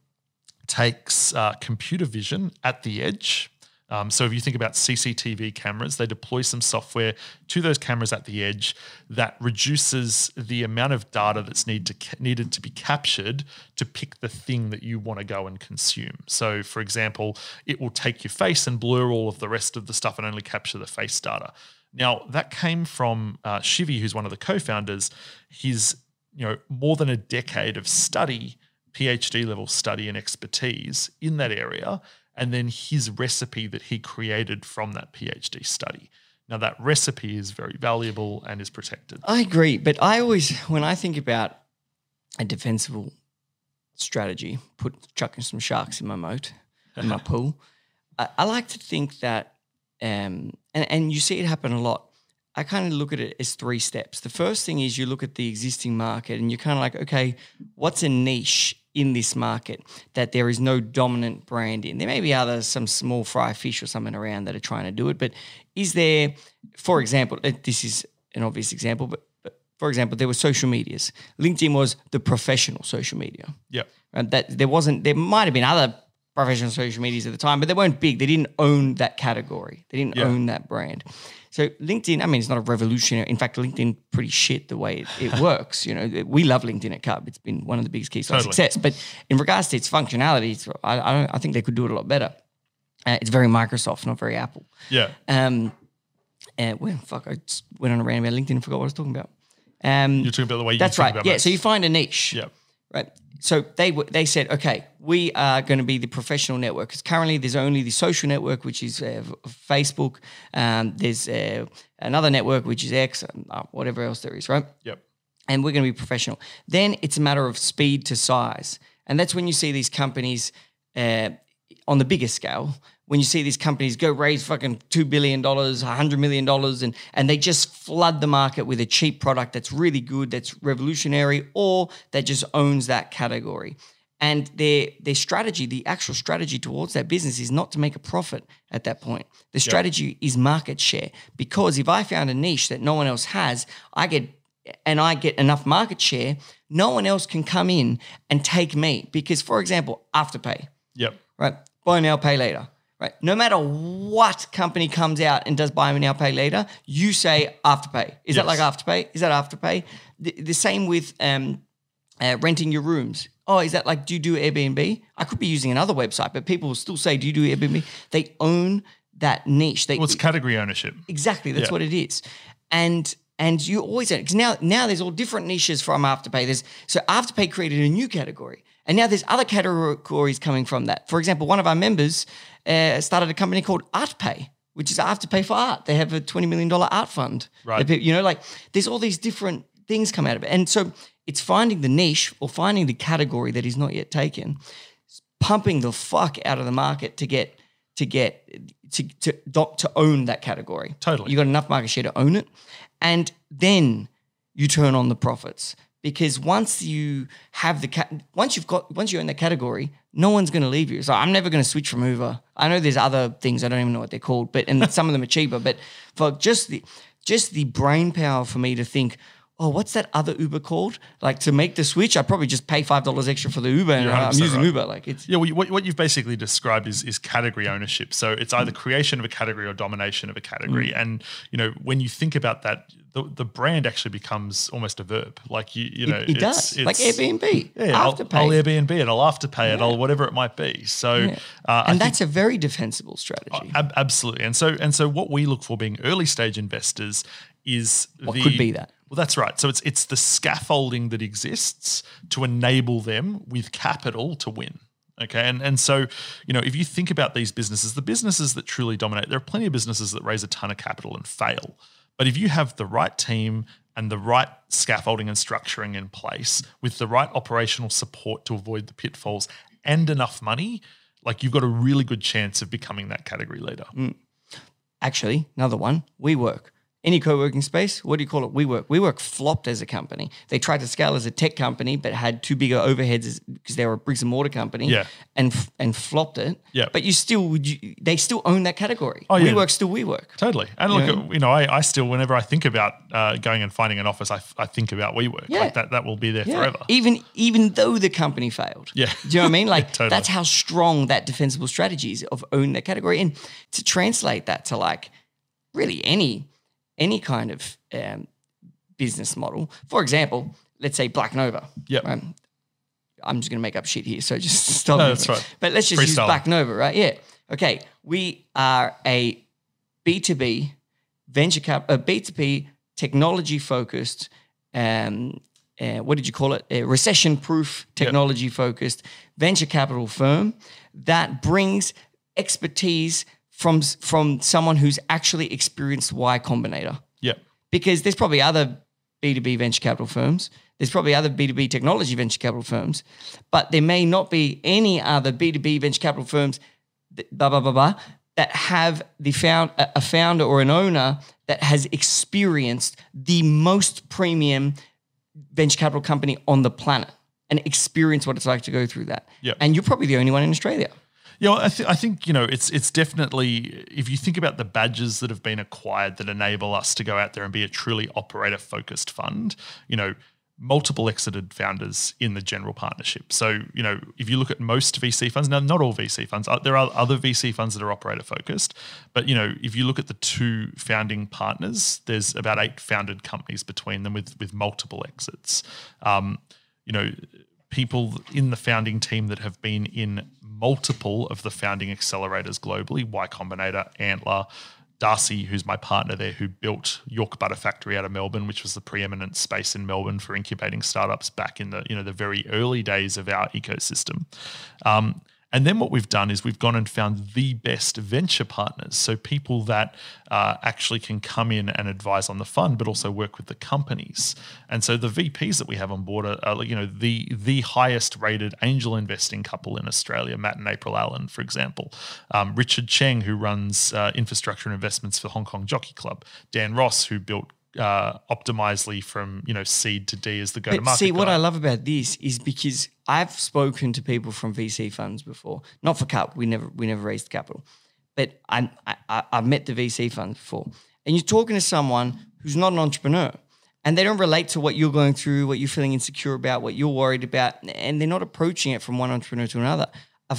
takes uh, computer vision at the edge. Um, so if you think about CCTV cameras, they deploy some software to those cameras at the edge that reduces the amount of data that's need to needed to be captured to pick the thing that you want to go and consume. So, for example, it will take your face and blur all of the rest of the stuff and only capture the face data. Now, that came from uh, Shivi, who's one of the co-founders. His, you know, more than a decade of study, PhD level study and expertise in that area, and then his recipe that he created from that PhD study. Now that recipe is very valuable and is protected. I agree, but I always, when I think about a defensible strategy, put chucking some sharks in my moat, in my pool, I, I like to think that, um, and and you see it happen a lot. I kind of look at it as three steps. The first thing is you look at the existing market and you're kind of like, okay, what's a niche in this market that there is no dominant brand in? There may be other, some small fry fish or something around that are trying to do it, but is there, for example, this is an obvious example, but, but for example, there were social medias. LinkedIn was the professional social media. Yeah, And that there wasn't, there might have been other professional social medias at the time, but they weren't big. They didn't own that category. They didn't Yeah. own that brand. So LinkedIn, I mean, it's not a revolutionary. In fact, LinkedIn pretty shit the way it, it works. You know, we love LinkedIn at Cub. It's been one of the biggest keys to Totally. success. But in regards to its functionality, it's, I, I, don't, I think they could do it a lot better. Uh, it's very Microsoft, not very Apple. Yeah. Um, uh, well, fuck, I just went on a rant about LinkedIn and forgot what I was talking about. Um, You're talking about the way you that's right. about Yeah. So you find a niche yeah. right? So they w- they said, okay, we are going to be the professional network because currently there's only the social network, which is uh, Facebook. Um, there's uh, another network which is X, uh, whatever else there is, right? Yep. and we're going to be professional. Then it's a matter of speed to size, and that's when you see these companies uh, on the bigger scale. When you see these companies go raise fucking two billion dollars, hundred million dollars, and and they just flood the market with a cheap product that's really good, that's revolutionary, or that just owns that category. And their their strategy, the actual strategy towards that business, is not to make a profit at that point. The strategy is market share. Because if I found a niche that no one else has, I get and I get enough market share, no one else can come in and take me. Because, for example, Afterpay, Yep. right? Buy now, pay later, right? No matter what company comes out and does buy and now, pay later, you say Afterpay. Is that Yes. like Afterpay? Is that Afterpay? The, the same with um, uh, renting your rooms. Oh, is that like, do you do Airbnb? I could be using another website, but people will still say, do you do Airbnb? They own that niche. They, Well, it's category ownership. Exactly, that's Yeah. what it is. And and you always because now now there's all different niches from Afterpay. There's so Afterpay created a new category, and now there's other categories coming from that. For example, one of our members uh, started a company called ArtPay, which is Afterpay for art. They have a twenty million dollar art fund. Right. You know, like there's all these different things come out of it, and so it's finding the niche or finding the category that is not yet taken, pumping the fuck out of the market to get to get to to to own that category. Totally. you got enough market share to own it, and then you turn on the profits because once you have the cat, once you've got once you're in the category, no one's going to leave you. So I'm never going to switch from Uber. I know there's other things I don't even know what they're called, but and some of them are cheaper. But for just the just the brain power for me to think. Oh, what's that other Uber called? Like to make the switch, I probably just pay five dollars extra for the Uber, and I'm using right. Uber. Like it's Yeah, well, you- what, what you've basically described is is category ownership. So it's either creation of a category or domination of a category. Mm. And you know, when you think about that, the, the brand actually becomes almost a verb. Like you, you know, it, it it's- does, like Airbnb, Yeah, I'll. I'll Airbnb it. I'll afterpay it. I'll whatever it might be. So, Yeah. uh, I and think- that's a very defensible strategy. Ab- absolutely. And so and so what we look for being early stage investors is What the, could be that? Well, that's right. So it's it's the scaffolding that exists to enable them with capital to win. Okay. And and so, you know, if you think about these businesses, the businesses that truly dominate, there are plenty of businesses that raise a ton of capital and fail. But if you have the right team and the right scaffolding and structuring in place with the right operational support to avoid the pitfalls and enough money, like you've got a really good chance of becoming that category leader. Mm. Actually, another one, WeWork. Any co-working space, what do you call it? WeWork. WeWork flopped as a company. They tried to scale as a tech company, but had too bigger overheads because they were a bricks and mortar company. Yeah. and and flopped it. Yeah. but you still would you, they still own that category. Oh, yeah. WeWork still WeWork. Totally. And look, know? you know, I, I still, whenever I think about uh, going and finding an office, I, I think about WeWork. Yeah. Like that, that will be there Yeah. forever. Even even though the company failed. Yeah. Do you know what I mean? Like Totally. that's how strong that defensible strategy is of owning that category. And to translate that to like really any any kind of um, business model. For example, let's say Black Nova. Yep. Right? I'm just going to make up shit here, so just stop. No, me. that's right. But let's just use Freestyle. Black Nova, right? Yeah. Okay. We are a B2B venture cap, a B2B technology focused. Um, uh, what did you call it? A recession proof technology focused venture capital firm that brings expertise from from someone who's actually experienced Y Combinator Yeah. because there's probably other B2B venture capital firms. There's probably other B2B technology venture capital firms, but there may not be any other B2B venture capital firms, th- blah, blah, blah, blah, that have the found, a a founder or an owner that has experienced the most premium venture capital company on the planet and experience what it's like to go through that. Yep. And you're probably the only one in Australia. Yeah, well, I, th- I think you know it's it's definitely if you think about the badges that have been acquired that enable us to go out there and be a truly operator focused fund. You know, multiple exited founders in the general partnership. So you know, if you look at most VC funds, now not all VC funds, uh, there are other VC funds that are operator focused, but you know, if you look at the two founding partners, there's about eight founded companies between them with with multiple exits. Um, you know people in the founding team that have been in multiple of the founding accelerators globally Y Combinator, Antler, Darcy, who's my partner there, who built York Butter Factory out of Melbourne, which was the preeminent space in Melbourne for incubating startups back in the you know the very early days of our ecosystem. Um, and then what we've done is we've gone and found the best venture partners. So people that uh, actually can come in and advise on the fund, but also work with the companies. And so the VPs that we have on board are, are you know, the the highest rated angel investing couple in Australia, Matt and April Allen, for example. Um, Richard Cheng, who runs uh, infrastructure and investments for Hong Kong Jockey Club. Dan Ross, who built uh, Optimizely from you know seed to D as the go-to-market. But see, what guy. I love about this is because I've spoken to people from VC funds before, not for Cub. We never we never raised capital, but I, I I've met the VC funds before, and you're talking to someone who's not an entrepreneur, and they don't relate to what you're going through, what you're feeling insecure about, what you're worried about, and they're not approaching it from one entrepreneur to another. A,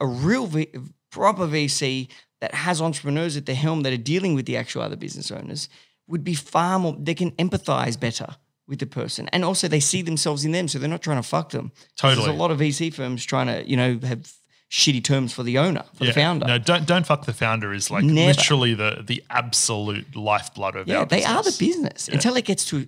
a real v, proper VC that has entrepreneurs at the helm that are dealing with the actual other business owners would be far more. They can empathize better with the person, and also they see themselves in them, so they're not trying to fuck them. Totally. There's a lot of VC firms trying to, you know, have shitty terms for the owner, for the founder. No, don't don't fuck the founder is like Never. literally the the absolute lifeblood of our. yeah, they are the business. business until it gets to,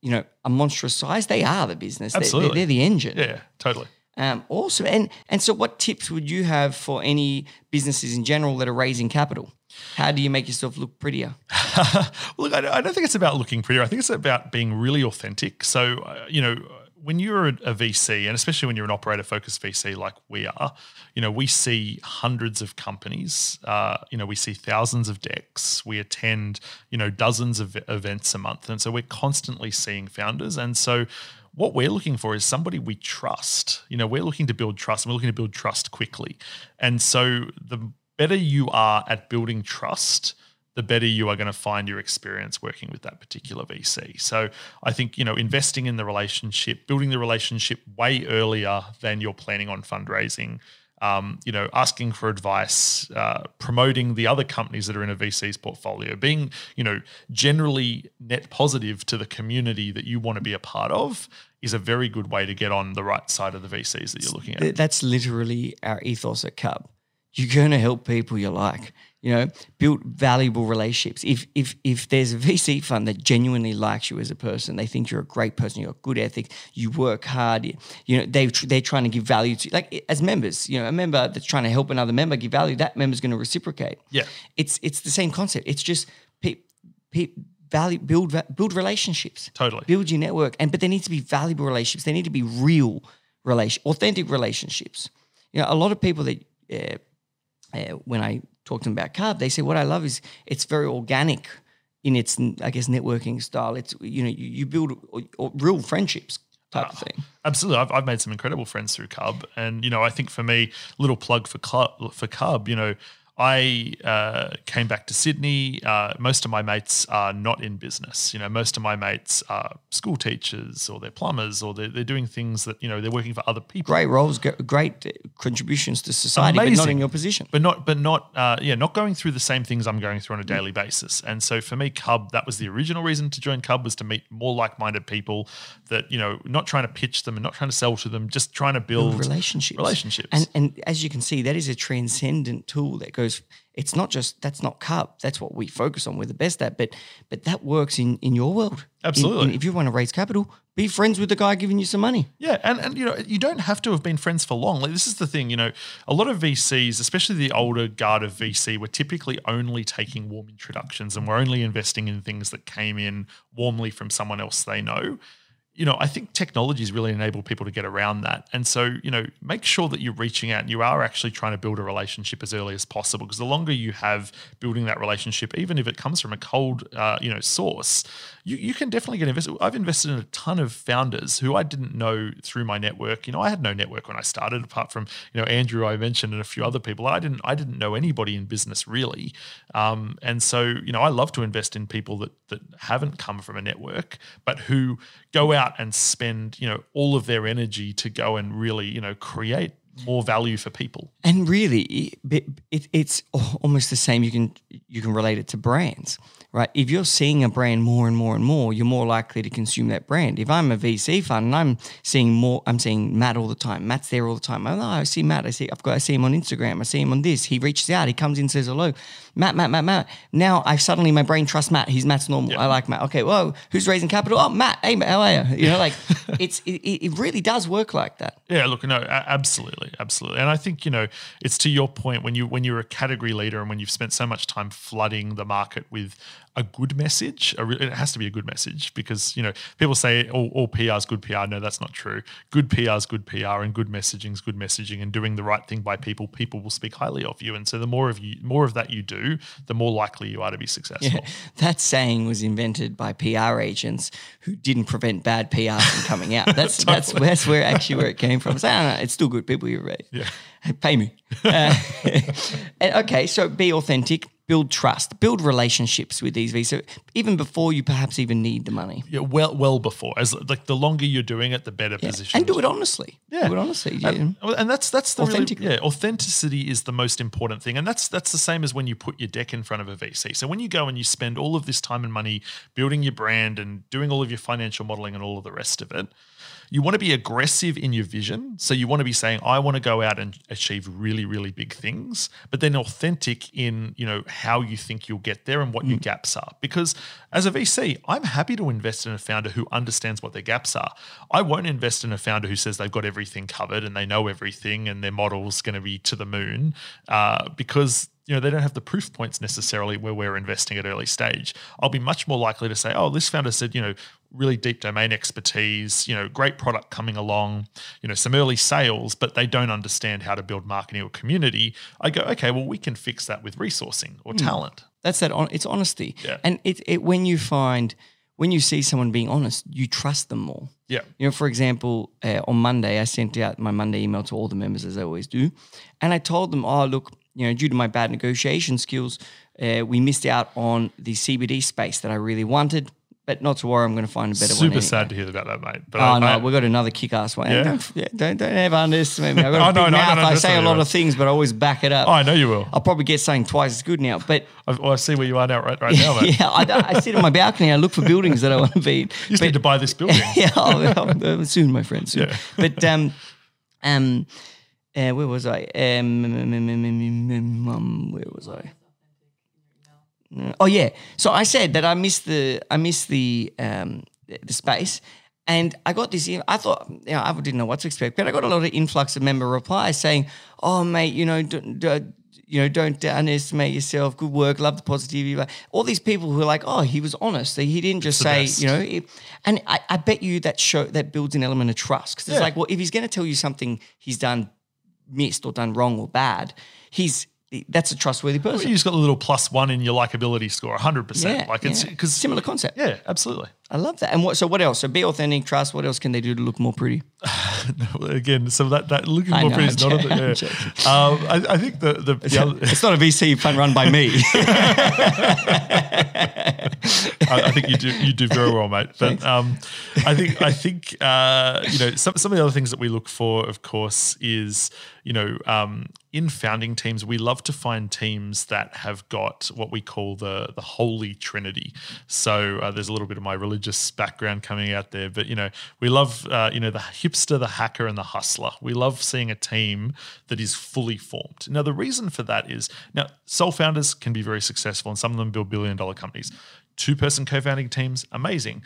you know, a monstrous size. They are the business. They're- They're, Absolutely. they're the engine. Yeah, totally. Um, awesome. And and so, what tips would you have for any businesses in general that are raising capital? How do you make yourself look prettier? Look, I don't, think it's about looking prettier. I think it's about being really authentic. So, uh, you know, when you're a, VC, and especially when you're an operator focused VC like we are, you know, we see hundreds of companies. Uh, you know, we see thousands of decks. We attend, you know, dozens of events a month, and so we're constantly seeing founders. And so, what we're looking for is somebody we trust. You know, we're looking to build trust, and we're looking to build trust quickly. And so, the better you are at building trust, the better you are going to find your experience working with that particular VC. So I think, you know, investing in the relationship, building the relationship way earlier than you're planning on fundraising, um, you know, asking for advice, uh, promoting the other companies that are in a VC's portfolio, being, you know, generally net positive to the community that you want to be a part of is a very good way to get on the right side of the VCs that you're looking at. That's literally our ethos at Cub. You're going to help people you like. You know, build valuable relationships. If if if there's a VC fund that genuinely likes you as a person, they think you're a great person, you got good ethic you work hard. You, you know, they they're trying to give value to like as members. You know, a member that's trying to help another member give value, that member's going to reciprocate. Yeah. it's it's the same concept. It's just pe- pe- value build build relationships Totally. build your network and but they need to be valuable relationships they need to be real relation authentic relationships you know a lot of people that uh, uh, when i talk to them about Cub they say what i love is it's very organic in its i guess networking style. It's you know you, you build o- o- real friendships type of thing. Absolutely, I've, I've made some incredible friends through Cub, and you know, I think for me, little plug for Club for Cub. You know, I uh, came back to Sydney. Uh, most of my mates are not in business. You know, most of my mates are school teachers or they're plumbers or they're, they're doing things that you know they're working for other people. great roles great contributions to society but not in your position but not but not uh, yeah not going through the same things I'm going through on a daily basis. And so for me, Cub that was the original reason to join Cub was to meet more like-minded people that you know not trying to pitch them and not trying to sell to them, just trying to build, relationships relationships. and and as you can see that is a transcendent tool that goes goes, it's not just that's not Cub. That's what we focus on. We're the best at, but but that works in in your world. In- Absolutely. in- if you want to raise capital, be friends with the guy giving you some money. Yeah, and, and you know you don't have to have been friends for long. Like this is the thing, you know, a lot of VCs, especially the older guard of VC, were typically only taking warm introductions and we're only investing in things that came in warmly from someone else they know. You know, I think technology has really enabled people to get around that. And so, you know, make sure that you're reaching out and you are actually trying to build a relationship as early as possible. Because the longer you have building that relationship, even if it comes from a cold, uh, you know, source, you, you can definitely get invested. I've invested in a ton of founders who I didn't know through my network. You know, I had no network when I started, apart from you know Andrew I mentioned and a few other people. I didn't I didn't know anybody in business really, um, and so you know I love to invest in people that that haven't come from a network, but who go out and spend you know all of their energy to go and really you know create more value for people. And really, it, it, it's almost the same. You can you can relate it to brands, right? If you're seeing a brand more and more and more, you're more likely to consume that brand. If I'm a VC fund and I'm seeing more, I'm seeing Matt all the time. Matt's there all the time. Oh, I see Matt. I see. I've got. I see him on Instagram. I see him on this. He reaches out. He comes in, says hello. Matt, Matt, Matt, Matt. Now I suddenly my brain trusts Matt. He's Matt's normal. I like Matt. Okay, well, who's raising capital? Oh, Matt. Hey, Matt, how are you? You know, like it's it, it really does work like that. Yeah, look, no, absolutely, absolutely, and I think you know it's to your point when you when you're a category leader and when you've spent so much time flooding the market with a good message. A re- it has to be a good message because you know people say all, all PR is good PR. No, that's not true. Good PR is good PR, and good messaging is good messaging. And doing the right thing by people, people will speak highly of you. And so the more of you, more of that you do, the more likely you are to be successful. That saying was invented by PR agents who didn't prevent bad PR from coming out. That's that's that's where actually where it came from. So, I don't know, it's still good. People, you're right. Yeah. Pay me. Uh, and, okay, so be authentic, build trust, build relationships with these VCs. So even before you perhaps even need the money. Yeah, well, well before as like the longer you're doing it, the better position. And do it honestly. Yeah. Do it honestly. yeah. And, and that's that's the really, yeah authenticity is the most important thing, and that's that's the same as when you put your deck in front of a VC. So when you go and you spend all of this time and money building your brand and doing all of your financial modeling and all of the rest of it, you want to be aggressive in your vision. So you want to be saying, I want to go out and achieve really really big things, but then authentic in you know how you think you'll get there and what your gaps are. Because as a VC, I'm happy to invest in a founder who understands what their gaps are. I won't invest in a founder who says they've got everything covered and they know everything and their model's going to be to the moon uh, because you know they don't have the proof points necessarily where we're investing at early stage. I'll be much more likely to say, oh, this founder said, you know, really deep domain expertise, you know, great product coming along, you know, some early sales, but they don't understand how to build marketing or community. I go, okay, well, we can fix that with resourcing or talent. That's that. It's honesty. Yeah. And it, it when you find when you see someone being honest, you trust them more. Yeah. You know, for example, uh, on Monday, I sent out my Monday email to all the members as I always do, and I told them, "Oh, look, you know, due to my bad negotiation skills, uh, we missed out on the CBD space that I really wanted." But not to worry, I'm going to find a better one. Super anyway. sad to hear about that, mate. But Oh I, no, I- we got another kick-ass one. Yeah? Don't, yeah, don't don't ever underestimate me. I've got a Oh, big no, mouth. no, I say a lot of things, but I always back it up. oh, I know you will. I'll probably get something twice as good now. But I, well, I see where you are now, right, right now, mate. yeah, I, I sit on my balcony. I look for buildings that I want to be. in. You just need to buy this building. yeah, I'll, I'll- uh, soon, my friend. Soon. Yeah. But um, um, uh, where was I? Um, um, where was I? Oh yeah. So I said that I missed the I missed the um the space, and I got this. I thought you know I didn't know what to expect, but I got a lot of influx of member replies saying, "Oh mate, you know." Don't, don't, you know, don't underestimate yourself. Good work. Love the positivity. All these people who are like, oh, he was honest. He didn't just say, best. you know, it- and I, I bet you that show that builds an element of trust because it's like, well, if he's going to tell you something he's done missed or done wrong or bad, he's that's a trustworthy person. You just got a little plus one in your likability score, 100%. Yeah, like it's yeah. because, similar concept. yeah, absolutely. I love that. And what? So what else? So be authentic, trust. What else can they do to look more pretty? Again, so that, that looking I more know, pretty is I'm not joking, a, I'm yeah. um, I, I think the, the, the other, It's not a VC fund run by me. I, I think you do you do very well, mate. But um, I think I think uh, you know some some of the other things that we look for, of course, is you know um, in founding teams, we love to find teams that have got what we call the the holy trinity. So uh, there's a little bit of my religious background coming out there, but you know we love uh, you know the hipster, the hacker, and the hustler. We love seeing a team that is fully formed. Now the reason for that is now sole founders can be very successful, and some of them build billion dollar companies. Two person co founding teams, amazing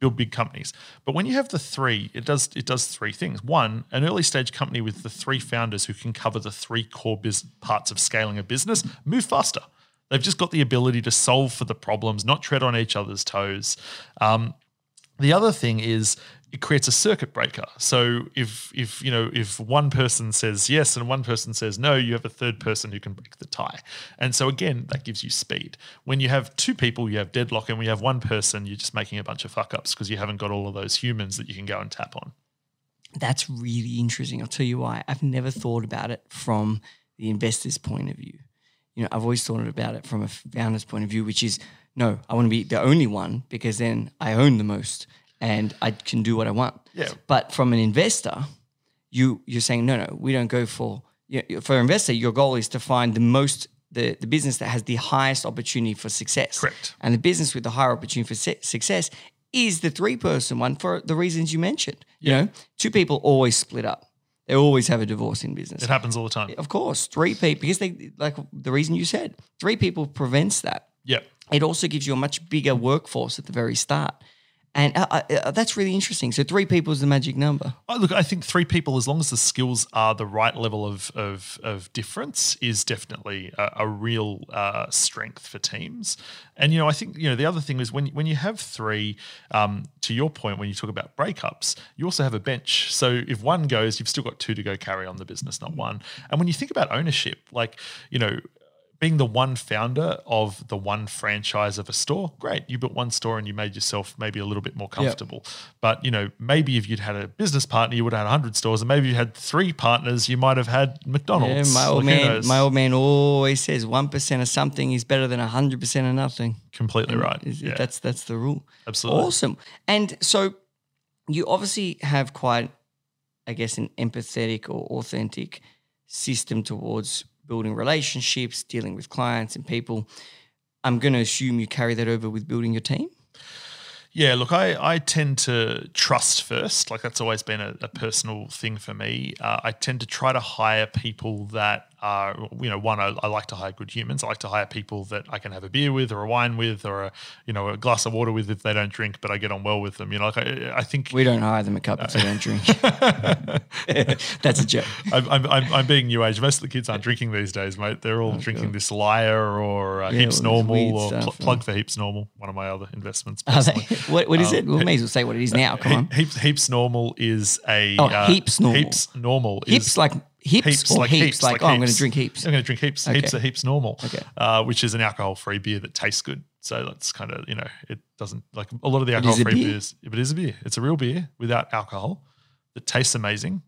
build big companies. But when you have the three, it does it does three things. One, an early stage company with the three founders who can cover the three core biz- parts of scaling a business move faster. They've just got the ability to solve for the problems, not tread on each other's toes. Um, the other thing is it creates a circuit breaker. So if if you know if one person says yes and one person says no, you have a third person who can break the tie. And so again, that gives you speed. When you have two people, you have deadlock, and you have one person, you're just making a bunch of fuck ups because you haven't got all of those humans that you can go and tap on. That's really interesting. I'll tell you why. I've never thought about it from the investor's point of view. You know, I've always thought about it from a founder's point of view, which is no, I want to be the only one because then I own the most and I can do what I want. Yeah. But from an investor, you you're saying no, no, we don't go for you know, for an investor. Your goal is to find the most the the business that has the highest opportunity for success. Correct. And the business with the higher opportunity for su- success is the three person one for the reasons you mentioned. You know, two people always split up. They always have a divorce in business. It happens all the time. Of course, three people because they like the reason you said three people prevents that. Yeah. It also gives you a much bigger workforce at the very start, and uh, uh, that's really interesting. So three people is the magic number. Oh, look, I think three people, as long as the skills are the right level of of, of difference, is definitely a, a real uh, strength for teams. And you know, I think you know the other thing is when when you have three, um, to your point, when you talk about breakups, you also have a bench. So if one goes, you've still got two to go carry on the business, not one. And when you think about ownership, like you know being the one founder of the one franchise of a store, great. You built one store and you made yourself maybe a little bit more comfortable. But you know, maybe if you'd had a business partner, you would have had hundred stores, and maybe you had three partners, you might have had Yeah, McDonald's. my old Like, man, my old man always says one percent of something is better than hundred percent of nothing. completely right. Is- Yeah, That's that's the rule. absolutely. Awesome. And so you obviously have quite, I guess, an empathetic or authentic system towards building relationships, dealing with clients and people. I'm going to assume you carry that over with building your team. Yeah, look, I, I tend to trust first. Like that's always been a, a personal thing for me. Uh, I tend to try to hire people that are, you know, one, I, I like to hire good humans. I like to hire people that I can have a beer with or a wine with or a, you know, a glass of water with if they don't drink, but I get on well with them. You know, like I, I think We don't hire them a cup if they don't drink. That's a joke. I'm, I'm, I'm, I'm being new age. Most of the kids aren't drinking these days, mate. They're all drinking this liar or uh, Oh, Yeah, heaps all this weird normal or pl- plug for heaps normal. One of my other investments. Are they- personally. what, what is Um, it? We may as well say what it is now. Come on. Heaps, heaps normal is a Oh, uh, heaps normal. Heaps normal Hips is like hips, or heaps, like, oh, I'm going to drink heaps. I'm going to drink heaps. Heaps Okay. are heaps normal. Okay. Uh, which is an alcohol-free beer that tastes good. So that's kind of you know it doesn't like a lot of the It is a alcohol-free beer? beers. But it is a beer. It's a real beer without alcohol that tastes amazing.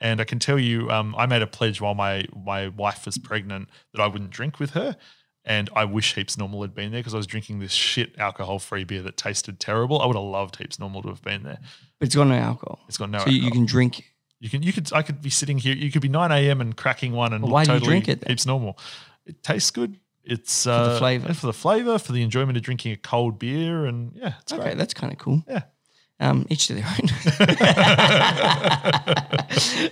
And I can tell you, um, I made a pledge while my my wife was pregnant that I wouldn't drink with her. And I wish Heaps Normal had been there because I was drinking this shit alcohol free beer that tasted terrible. I would have loved Heaps Normal to have been there. But it's got no alcohol. It's got no so you, you can drink. You can, you could, I could be sitting here. You could be 9 a.m. and cracking one and Well, why do you drink it then? Heaps normal. It tastes good. It's for the uh, flavour. for the flavor, for the enjoyment of drinking a cold beer, and yeah, it's Okay, great. that's kind of cool. Yeah. Um, each to their own.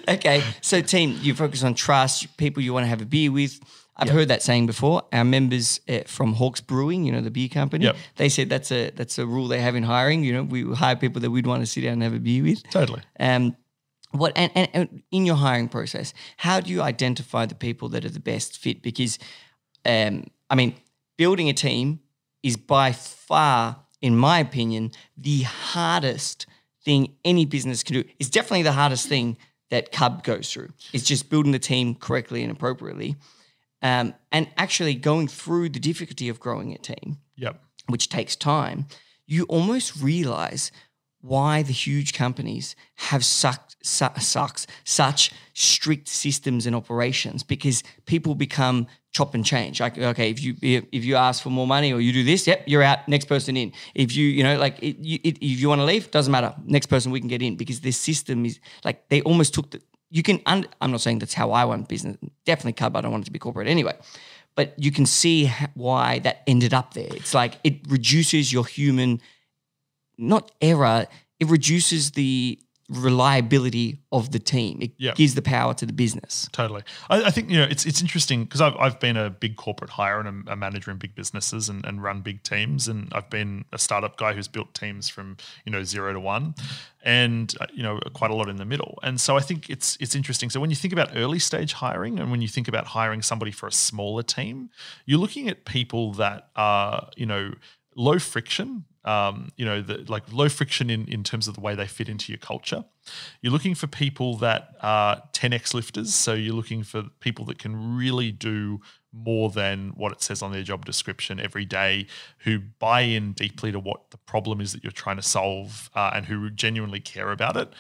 okay, so team, you focus on trust, people you want to have a beer with. I've heard that saying before. Our members uh, from Hawke's Brewing, you know, the beer company, Yep. they said that's a that's a rule they have in hiring. You know, we hire people that we'd want to sit down and have a beer with. Totally. Um, what and, and, and in your hiring process, how do you identify the people that are the best fit? Because, um, I mean, building a team is by far, in my opinion, the hardest thing any business can do. It's definitely the hardest thing that Cub goes through. It's just building the team correctly and appropriately, um, and actually going through the difficulty of growing a team Yep. which takes time, you almost realize why the huge companies have sucked, su- sucks such strict systems and operations because people become chop and change. Like, okay, if you if you ask for more money or you do this, yep, you're out. Next person in. If you you know like it, you, it, if you want to leave, doesn't matter. Next person we can get in because this system is like they almost took the you can. Un- I'm not saying that's how I want business. Definitely cub. I don't want it to be corporate anyway. But you can see why that ended up there. It's like it reduces your human, not error. It reduces the reliability of the team. It gives the power to the business. Totally. I, I think you know it's it's interesting because I've, I've been a big corporate hire and a, a manager in big businesses and, and run big teams, and I've been a startup guy who's built teams from you know zero to one, and uh, you know quite a lot in the middle. And so I think it's it's interesting. So when you think about early stage hiring and when you think about hiring somebody for a smaller team, you're looking at people that are you know low friction um, you know, the, like low friction in, in terms of the way they fit into your culture. You're looking for people that are 10x lifters. So you're looking for people that can really do more than what it says on their job description every day, who buy in deeply to what the problem is that you're trying to solve uh, and who genuinely care about it.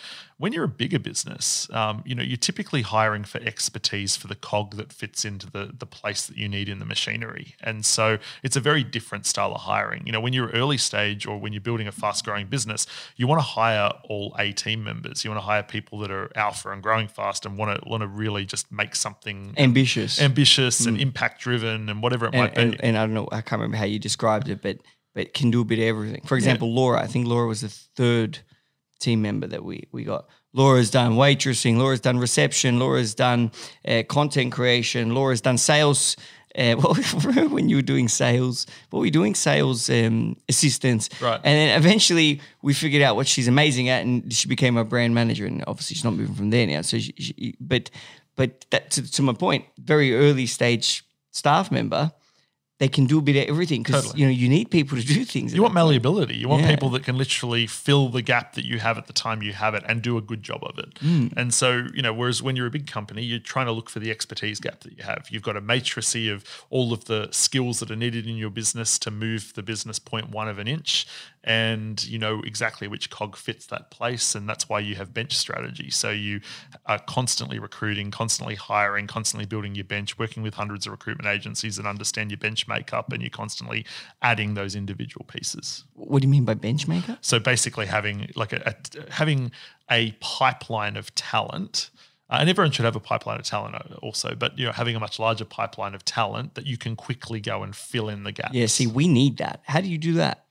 When you're a bigger business, um, you know, you're typically hiring for expertise for the cog that fits into the, the place that you need in the machinery. And so it's a very different style of hiring. You know, when you're early stage or when you're building a fast growing business, you want to hire all A team members. You want to hire people that are alpha and growing fast and want to want to really just make something Ambitious. ambitious and impact driven and whatever it might Mm. and, be. and, and I don't know, I can't remember how you described it, but but can do a bit of everything. For example, Laura, I think Laura was the third team member that we we got. Laura's done waitressing, Laura's done reception, Laura's done uh, content creation, Laura's done sales. Uh, well, when you were doing sales? What were you doing? Sales um, assistance. Right. And then eventually we figured out what she's amazing at, and she became a brand manager. And obviously she's not moving from there now. So, she, she, but but that to, to my point, very early stage staff member, they can do a bit of everything because Totally. you know you need people to do things. You want that point. malleability. You want Yeah. people that can literally fill the gap that you have at the time you have it and do a good job of it. Mm. And so, you know, whereas when you're a big company, you're trying to look for the expertise gap that you have. You've got a matrice of all of the skills that are needed in your business to move the business point one of an inch. And you know exactly which cog fits that place. And that's why you have bench strategy. So you are constantly recruiting, constantly hiring, constantly building your bench, working with hundreds of recruitment agencies that understand your bench makeup, and you're constantly adding those individual pieces. What do you mean by bench benchmaker? So basically, having like a, a having a pipeline of talent. Uh, and everyone should have a pipeline of talent uh, also, but you know, having a much larger pipeline of talent that you can quickly go and fill in the gaps. Yeah, see, we need that. How do you do that?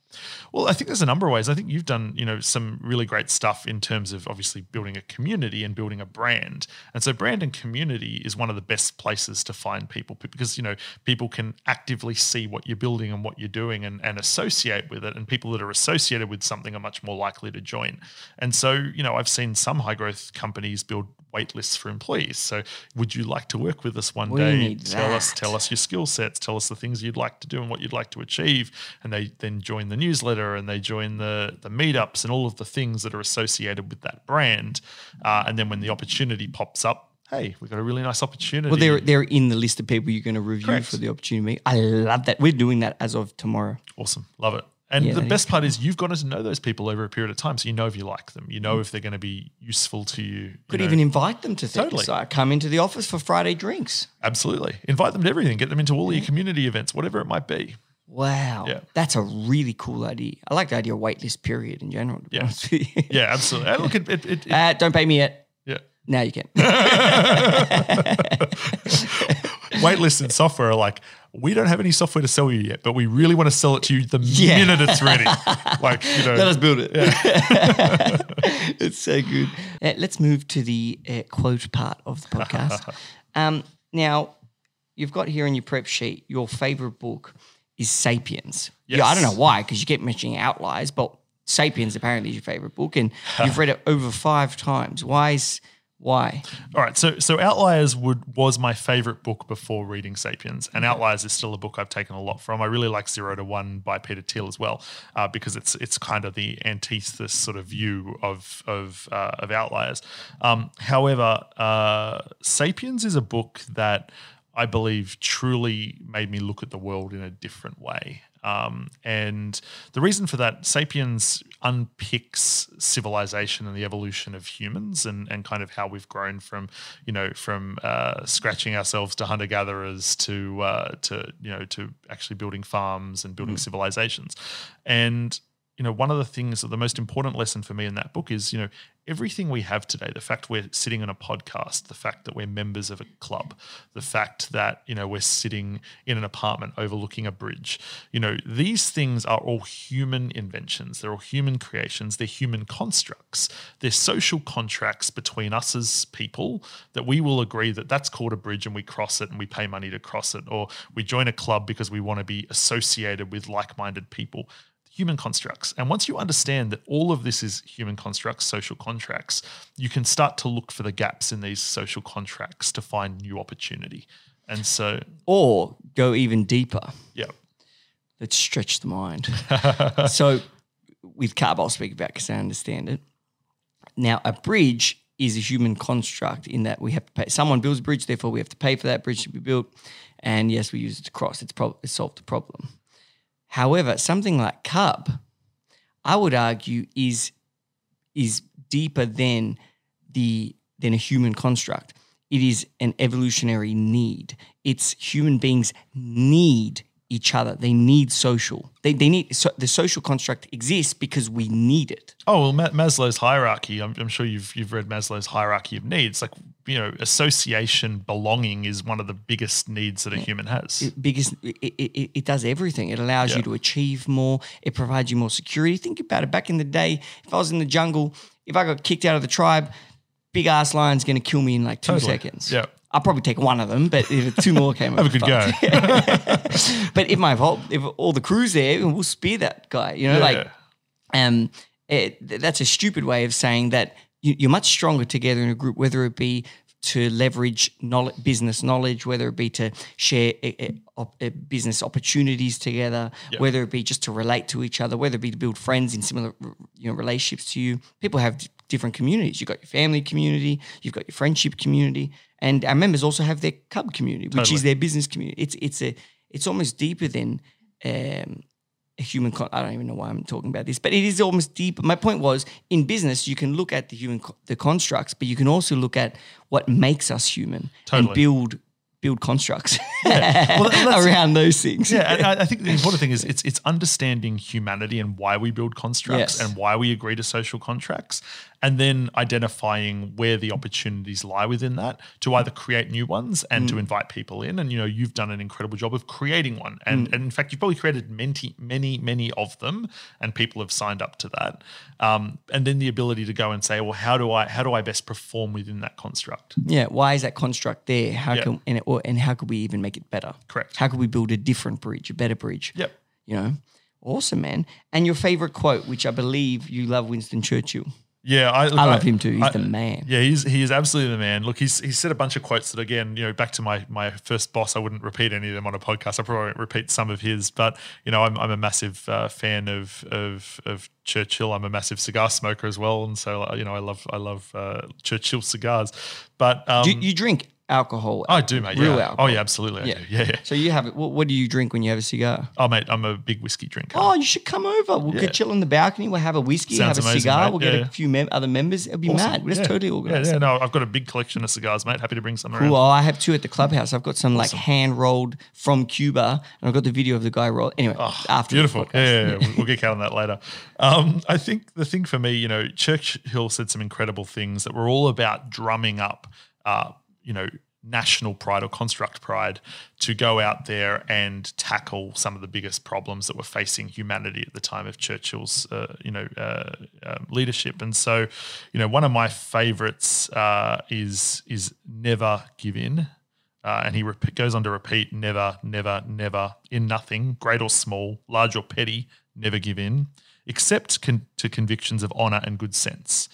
Well, I think there's a number of ways. I think you've done, you know, some really great stuff in terms of obviously building a community and building a brand. And so brand and community is one of the best places to find people because, you know, people can actively see what you're building and what you're doing and, and associate with it. And people that are associated with something are much more likely to join. And so, you know, I've seen some high growth companies build wait lists for employees. So would you like to work with us one We day? Tell us, tell us your skill sets, tell us the things you'd like to do and what you'd like to achieve. And they then join the newsletter and they join the the meetups and all of the things that are associated with that brand. Uh, and then when the opportunity pops up, hey, we've got a really nice opportunity. Well, they're they're in the list of people you're going to review Correct. for the opportunity. I love that. We're doing that as of tomorrow. awesome, love it. And Yeah, the best part is you've gotten to know those people over a period of time, so you know if you like them, you know if they're going to be useful to you. you Could know. even invite them to things. Totally. Like come into the office for Friday drinks. absolutely invite them to everything, get them into all your community events, whatever it might be. Wow. Yeah. That's a really cool idea. I like the idea of waitlist period in general. Yeah. honest with you. Yeah, absolutely. Look, it, it, it- Uh, don't pay me yet. yeah. Now you can. Waitlist and software are like, we don't have any software to sell you yet, but we really want to sell it to you the Yeah. minute it's ready. like, you know, Let us build it. it's so good. Uh, let's move to the uh, quote part of the podcast. um, now, you've got here in your prep sheet your favorite book is Sapiens. Yeah, I don't know why because you keep mentioning outliers, but Sapiens apparently is your favorite book, and you've read it over five times. Why is why? All right, so so Outliers would was my favorite book before reading *Sapiens*, and Outliers is still a book I've taken a lot from. I really like Zero to One by Peter Thiel as well, uh, because it's it's kind of the antithesis sort of view of of uh, of Outliers. Um, however, uh, *Sapiens* is a book that I believe truly made me look at the world in a different way. Um, and the reason for that, Sapiens unpicks civilization and the evolution of humans and, and kind of how we've grown from, you know, from uh, scratching ourselves to hunter gatherers to, uh, to, you know, to actually building farms and building civilizations. And you know, one of the things, that the most important lesson for me in that book is, you know, everything we have today, the fact we're sitting on a podcast, the fact that we're members of a club, the fact that, you know, we're sitting in an apartment overlooking a bridge, you know, these things are all human inventions. They're all human creations. They're human constructs. They're social contracts between us as people that we will agree that that's called a bridge and we cross it and we pay money to cross it, or we join a club because we want to be associated with like minded people human constructs. And once you understand that all of this is human constructs, social contracts, you can start to look for the gaps in these social contracts to find new opportunity. And so, Or go even deeper. yeah, Let's stretch the mind. so, with Cub, I'll speak about because I understand it. Now, a bridge is a human construct in that we have to pay. Someone builds a bridge, therefore we have to pay for that bridge to be built. And yes, we use it to cross. It's, prob- solved the problem. However, something like Cub, I would argue, is is deeper than the than a human construct. It is an evolutionary need. It's human beings need each other. They need social. They, they need so the social construct exists because we need it. Oh well, Ma- Maslow's hierarchy. I'm, I'm sure you've you've read Maslow's hierarchy of needs. Like you know, association, belonging is one of the biggest needs that a human has. It, because it, it, it does everything. It allows Yeah. you to achieve more. It provides you more security. Think about it. Back in the day, if I was in the jungle, if I got kicked out of the tribe, big ass lion's going to kill me in like two Totally. seconds. Yeah. I'll probably take one of them, but if two more came, Have a good go. but if my whole, if all the crew's there, we'll spear that guy. You know, Yeah. like um, it, that's a stupid way of saying that you're much stronger together in a group, whether it be to leverage knowledge, business knowledge, whether it be to share uh, op- uh, business opportunities together, whether it be just to relate to each other, whether it be to build friends in similar you know relationships to you. People have d- different communities. You've got your family community, you've got your friendship community, and our members also have their cub community, which Totally. is their business community. It's it's a it's almost deeper than um, a human. Con- I don't even know why I'm talking about this, but it is almost deep. My point was, in business, you can look at the human co- the constructs, but you can also look at what makes us human and build build constructs Well, around those things. Yeah, and I, I think the important thing is it's it's understanding humanity and why we build constructs Yes. and why we agree to social contracts, and then identifying where the opportunities lie within that to either create new ones and Mm. to invite people in. And you know, you've done an incredible job of creating one, and, Mm. and in fact, you've probably created many, many, many of them, and people have signed up to that. Um, and then the ability to go and say, well, how do I how do I best perform within that construct? Yeah, why is that construct there? How Yeah. can and, it, or, and how could we even make it better? Correct. How could we build a different bridge, a better bridge? Yep. You know, awesome, man. And your favorite quote, which I believe you love, Winston Churchill. Yeah, I, look, I love him too. He's I- the man. Yeah, he's he is absolutely the man. Look, he's he's said a bunch of quotes that again, you know, back to my my first boss, I wouldn't repeat any of them on a podcast. I probably won't repeat some of his, but you know, I'm I'm a massive uh, fan of of of Churchill. I'm a massive cigar smoker as well, and so uh, you know, I love I love uh, Churchill cigars. But um, Do you, you drink alcohol? I do, mate. Real yeah. alcohol. Oh yeah, absolutely. I Yeah. do. yeah, yeah. So you have it. What, what do you drink when you have a cigar? Oh mate, I'm a big whiskey drinker. Oh, you should come over. We'll Yeah. get chill on the balcony. We'll have a whiskey, Sounds have a amazing, cigar. mate. We'll get a few mem- other members. It'll be Awesome. mad. Let's Yeah. totally Yeah, organize. yeah, it. no, I've got a big collection of cigars, mate. Happy to bring some Cool. around. Oh, I have two at the clubhouse. I've got some like hand rolled from Cuba, and I've got the video of the guy roll. Anyway, after Oh, Beautiful. podcast. Yeah, yeah, yeah. We'll- we'll get count on that later. Um, I think the thing for me, you know, Churchill said some incredible things that were all about drumming up, uh, you know, national pride or construct pride to go out there and tackle some of the biggest problems that were facing humanity at the time of Churchill's, uh, you know, uh, um, leadership. And so, you know, one of my favorites uh, is is never give in. Uh, and he rep- goes on to repeat never, never, never, in nothing, great or small, large or petty, never give in, except con- to convictions of honor and good sense.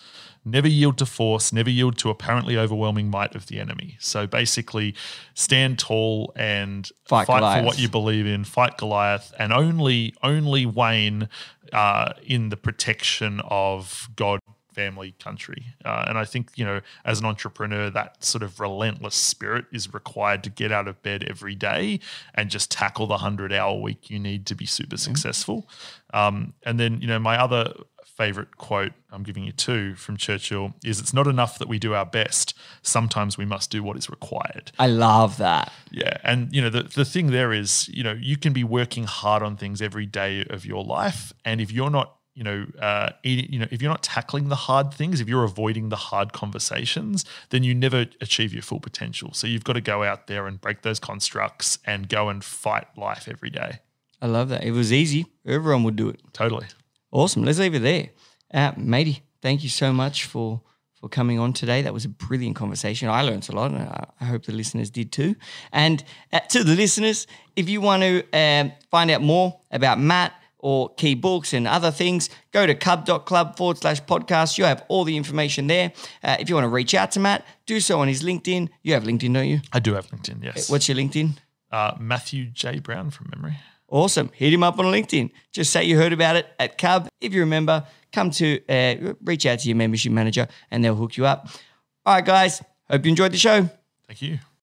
Never yield to force, never yield to apparently overwhelming might of the enemy. So basically, stand tall and Fight fight, for what you believe in, fight Goliath, and only only wane uh, in the protection of God family country. Uh, and I think, you know, as an entrepreneur, that sort of relentless spirit is required to get out of bed every day and just tackle the 100 hour week you need to be super successful. Um, and then, you know, my other favorite quote, I'm giving you two from Churchill, is it's not enough that we do our best. Sometimes we must do what is required. I love that. Yeah. And, you know, the, the thing there is, you know, you can be working hard on things every day of your life. And if you're not you know, uh, you know, if you're not tackling the hard things, if you're avoiding the hard conversations, then you never achieve your full potential. So you've got to go out there and break those constructs and go and fight life every day. I love that. If it was easy, everyone would do it. Totally. Awesome. Let's leave it there. Uh, matey, thank you so much for for coming on today. That was a brilliant conversation. I learned a lot, and I, I hope the listeners did too. And uh, to the listeners, if you want to um, find out more about Matt or key books and other things, go to cub.club forward slash podcast. You'll have all the information there. Uh, if you want to reach out to Matt, do so on his LinkedIn. You have LinkedIn, don't you? I do have LinkedIn, yes. What's your LinkedIn? Uh, Matthew J. Brown from memory. Awesome. Hit him up on LinkedIn. Just say you heard about it at Cub. If you remember, come to uh, reach out to your membership manager and they'll hook you up. All right, guys. Hope you enjoyed the show. Thank you.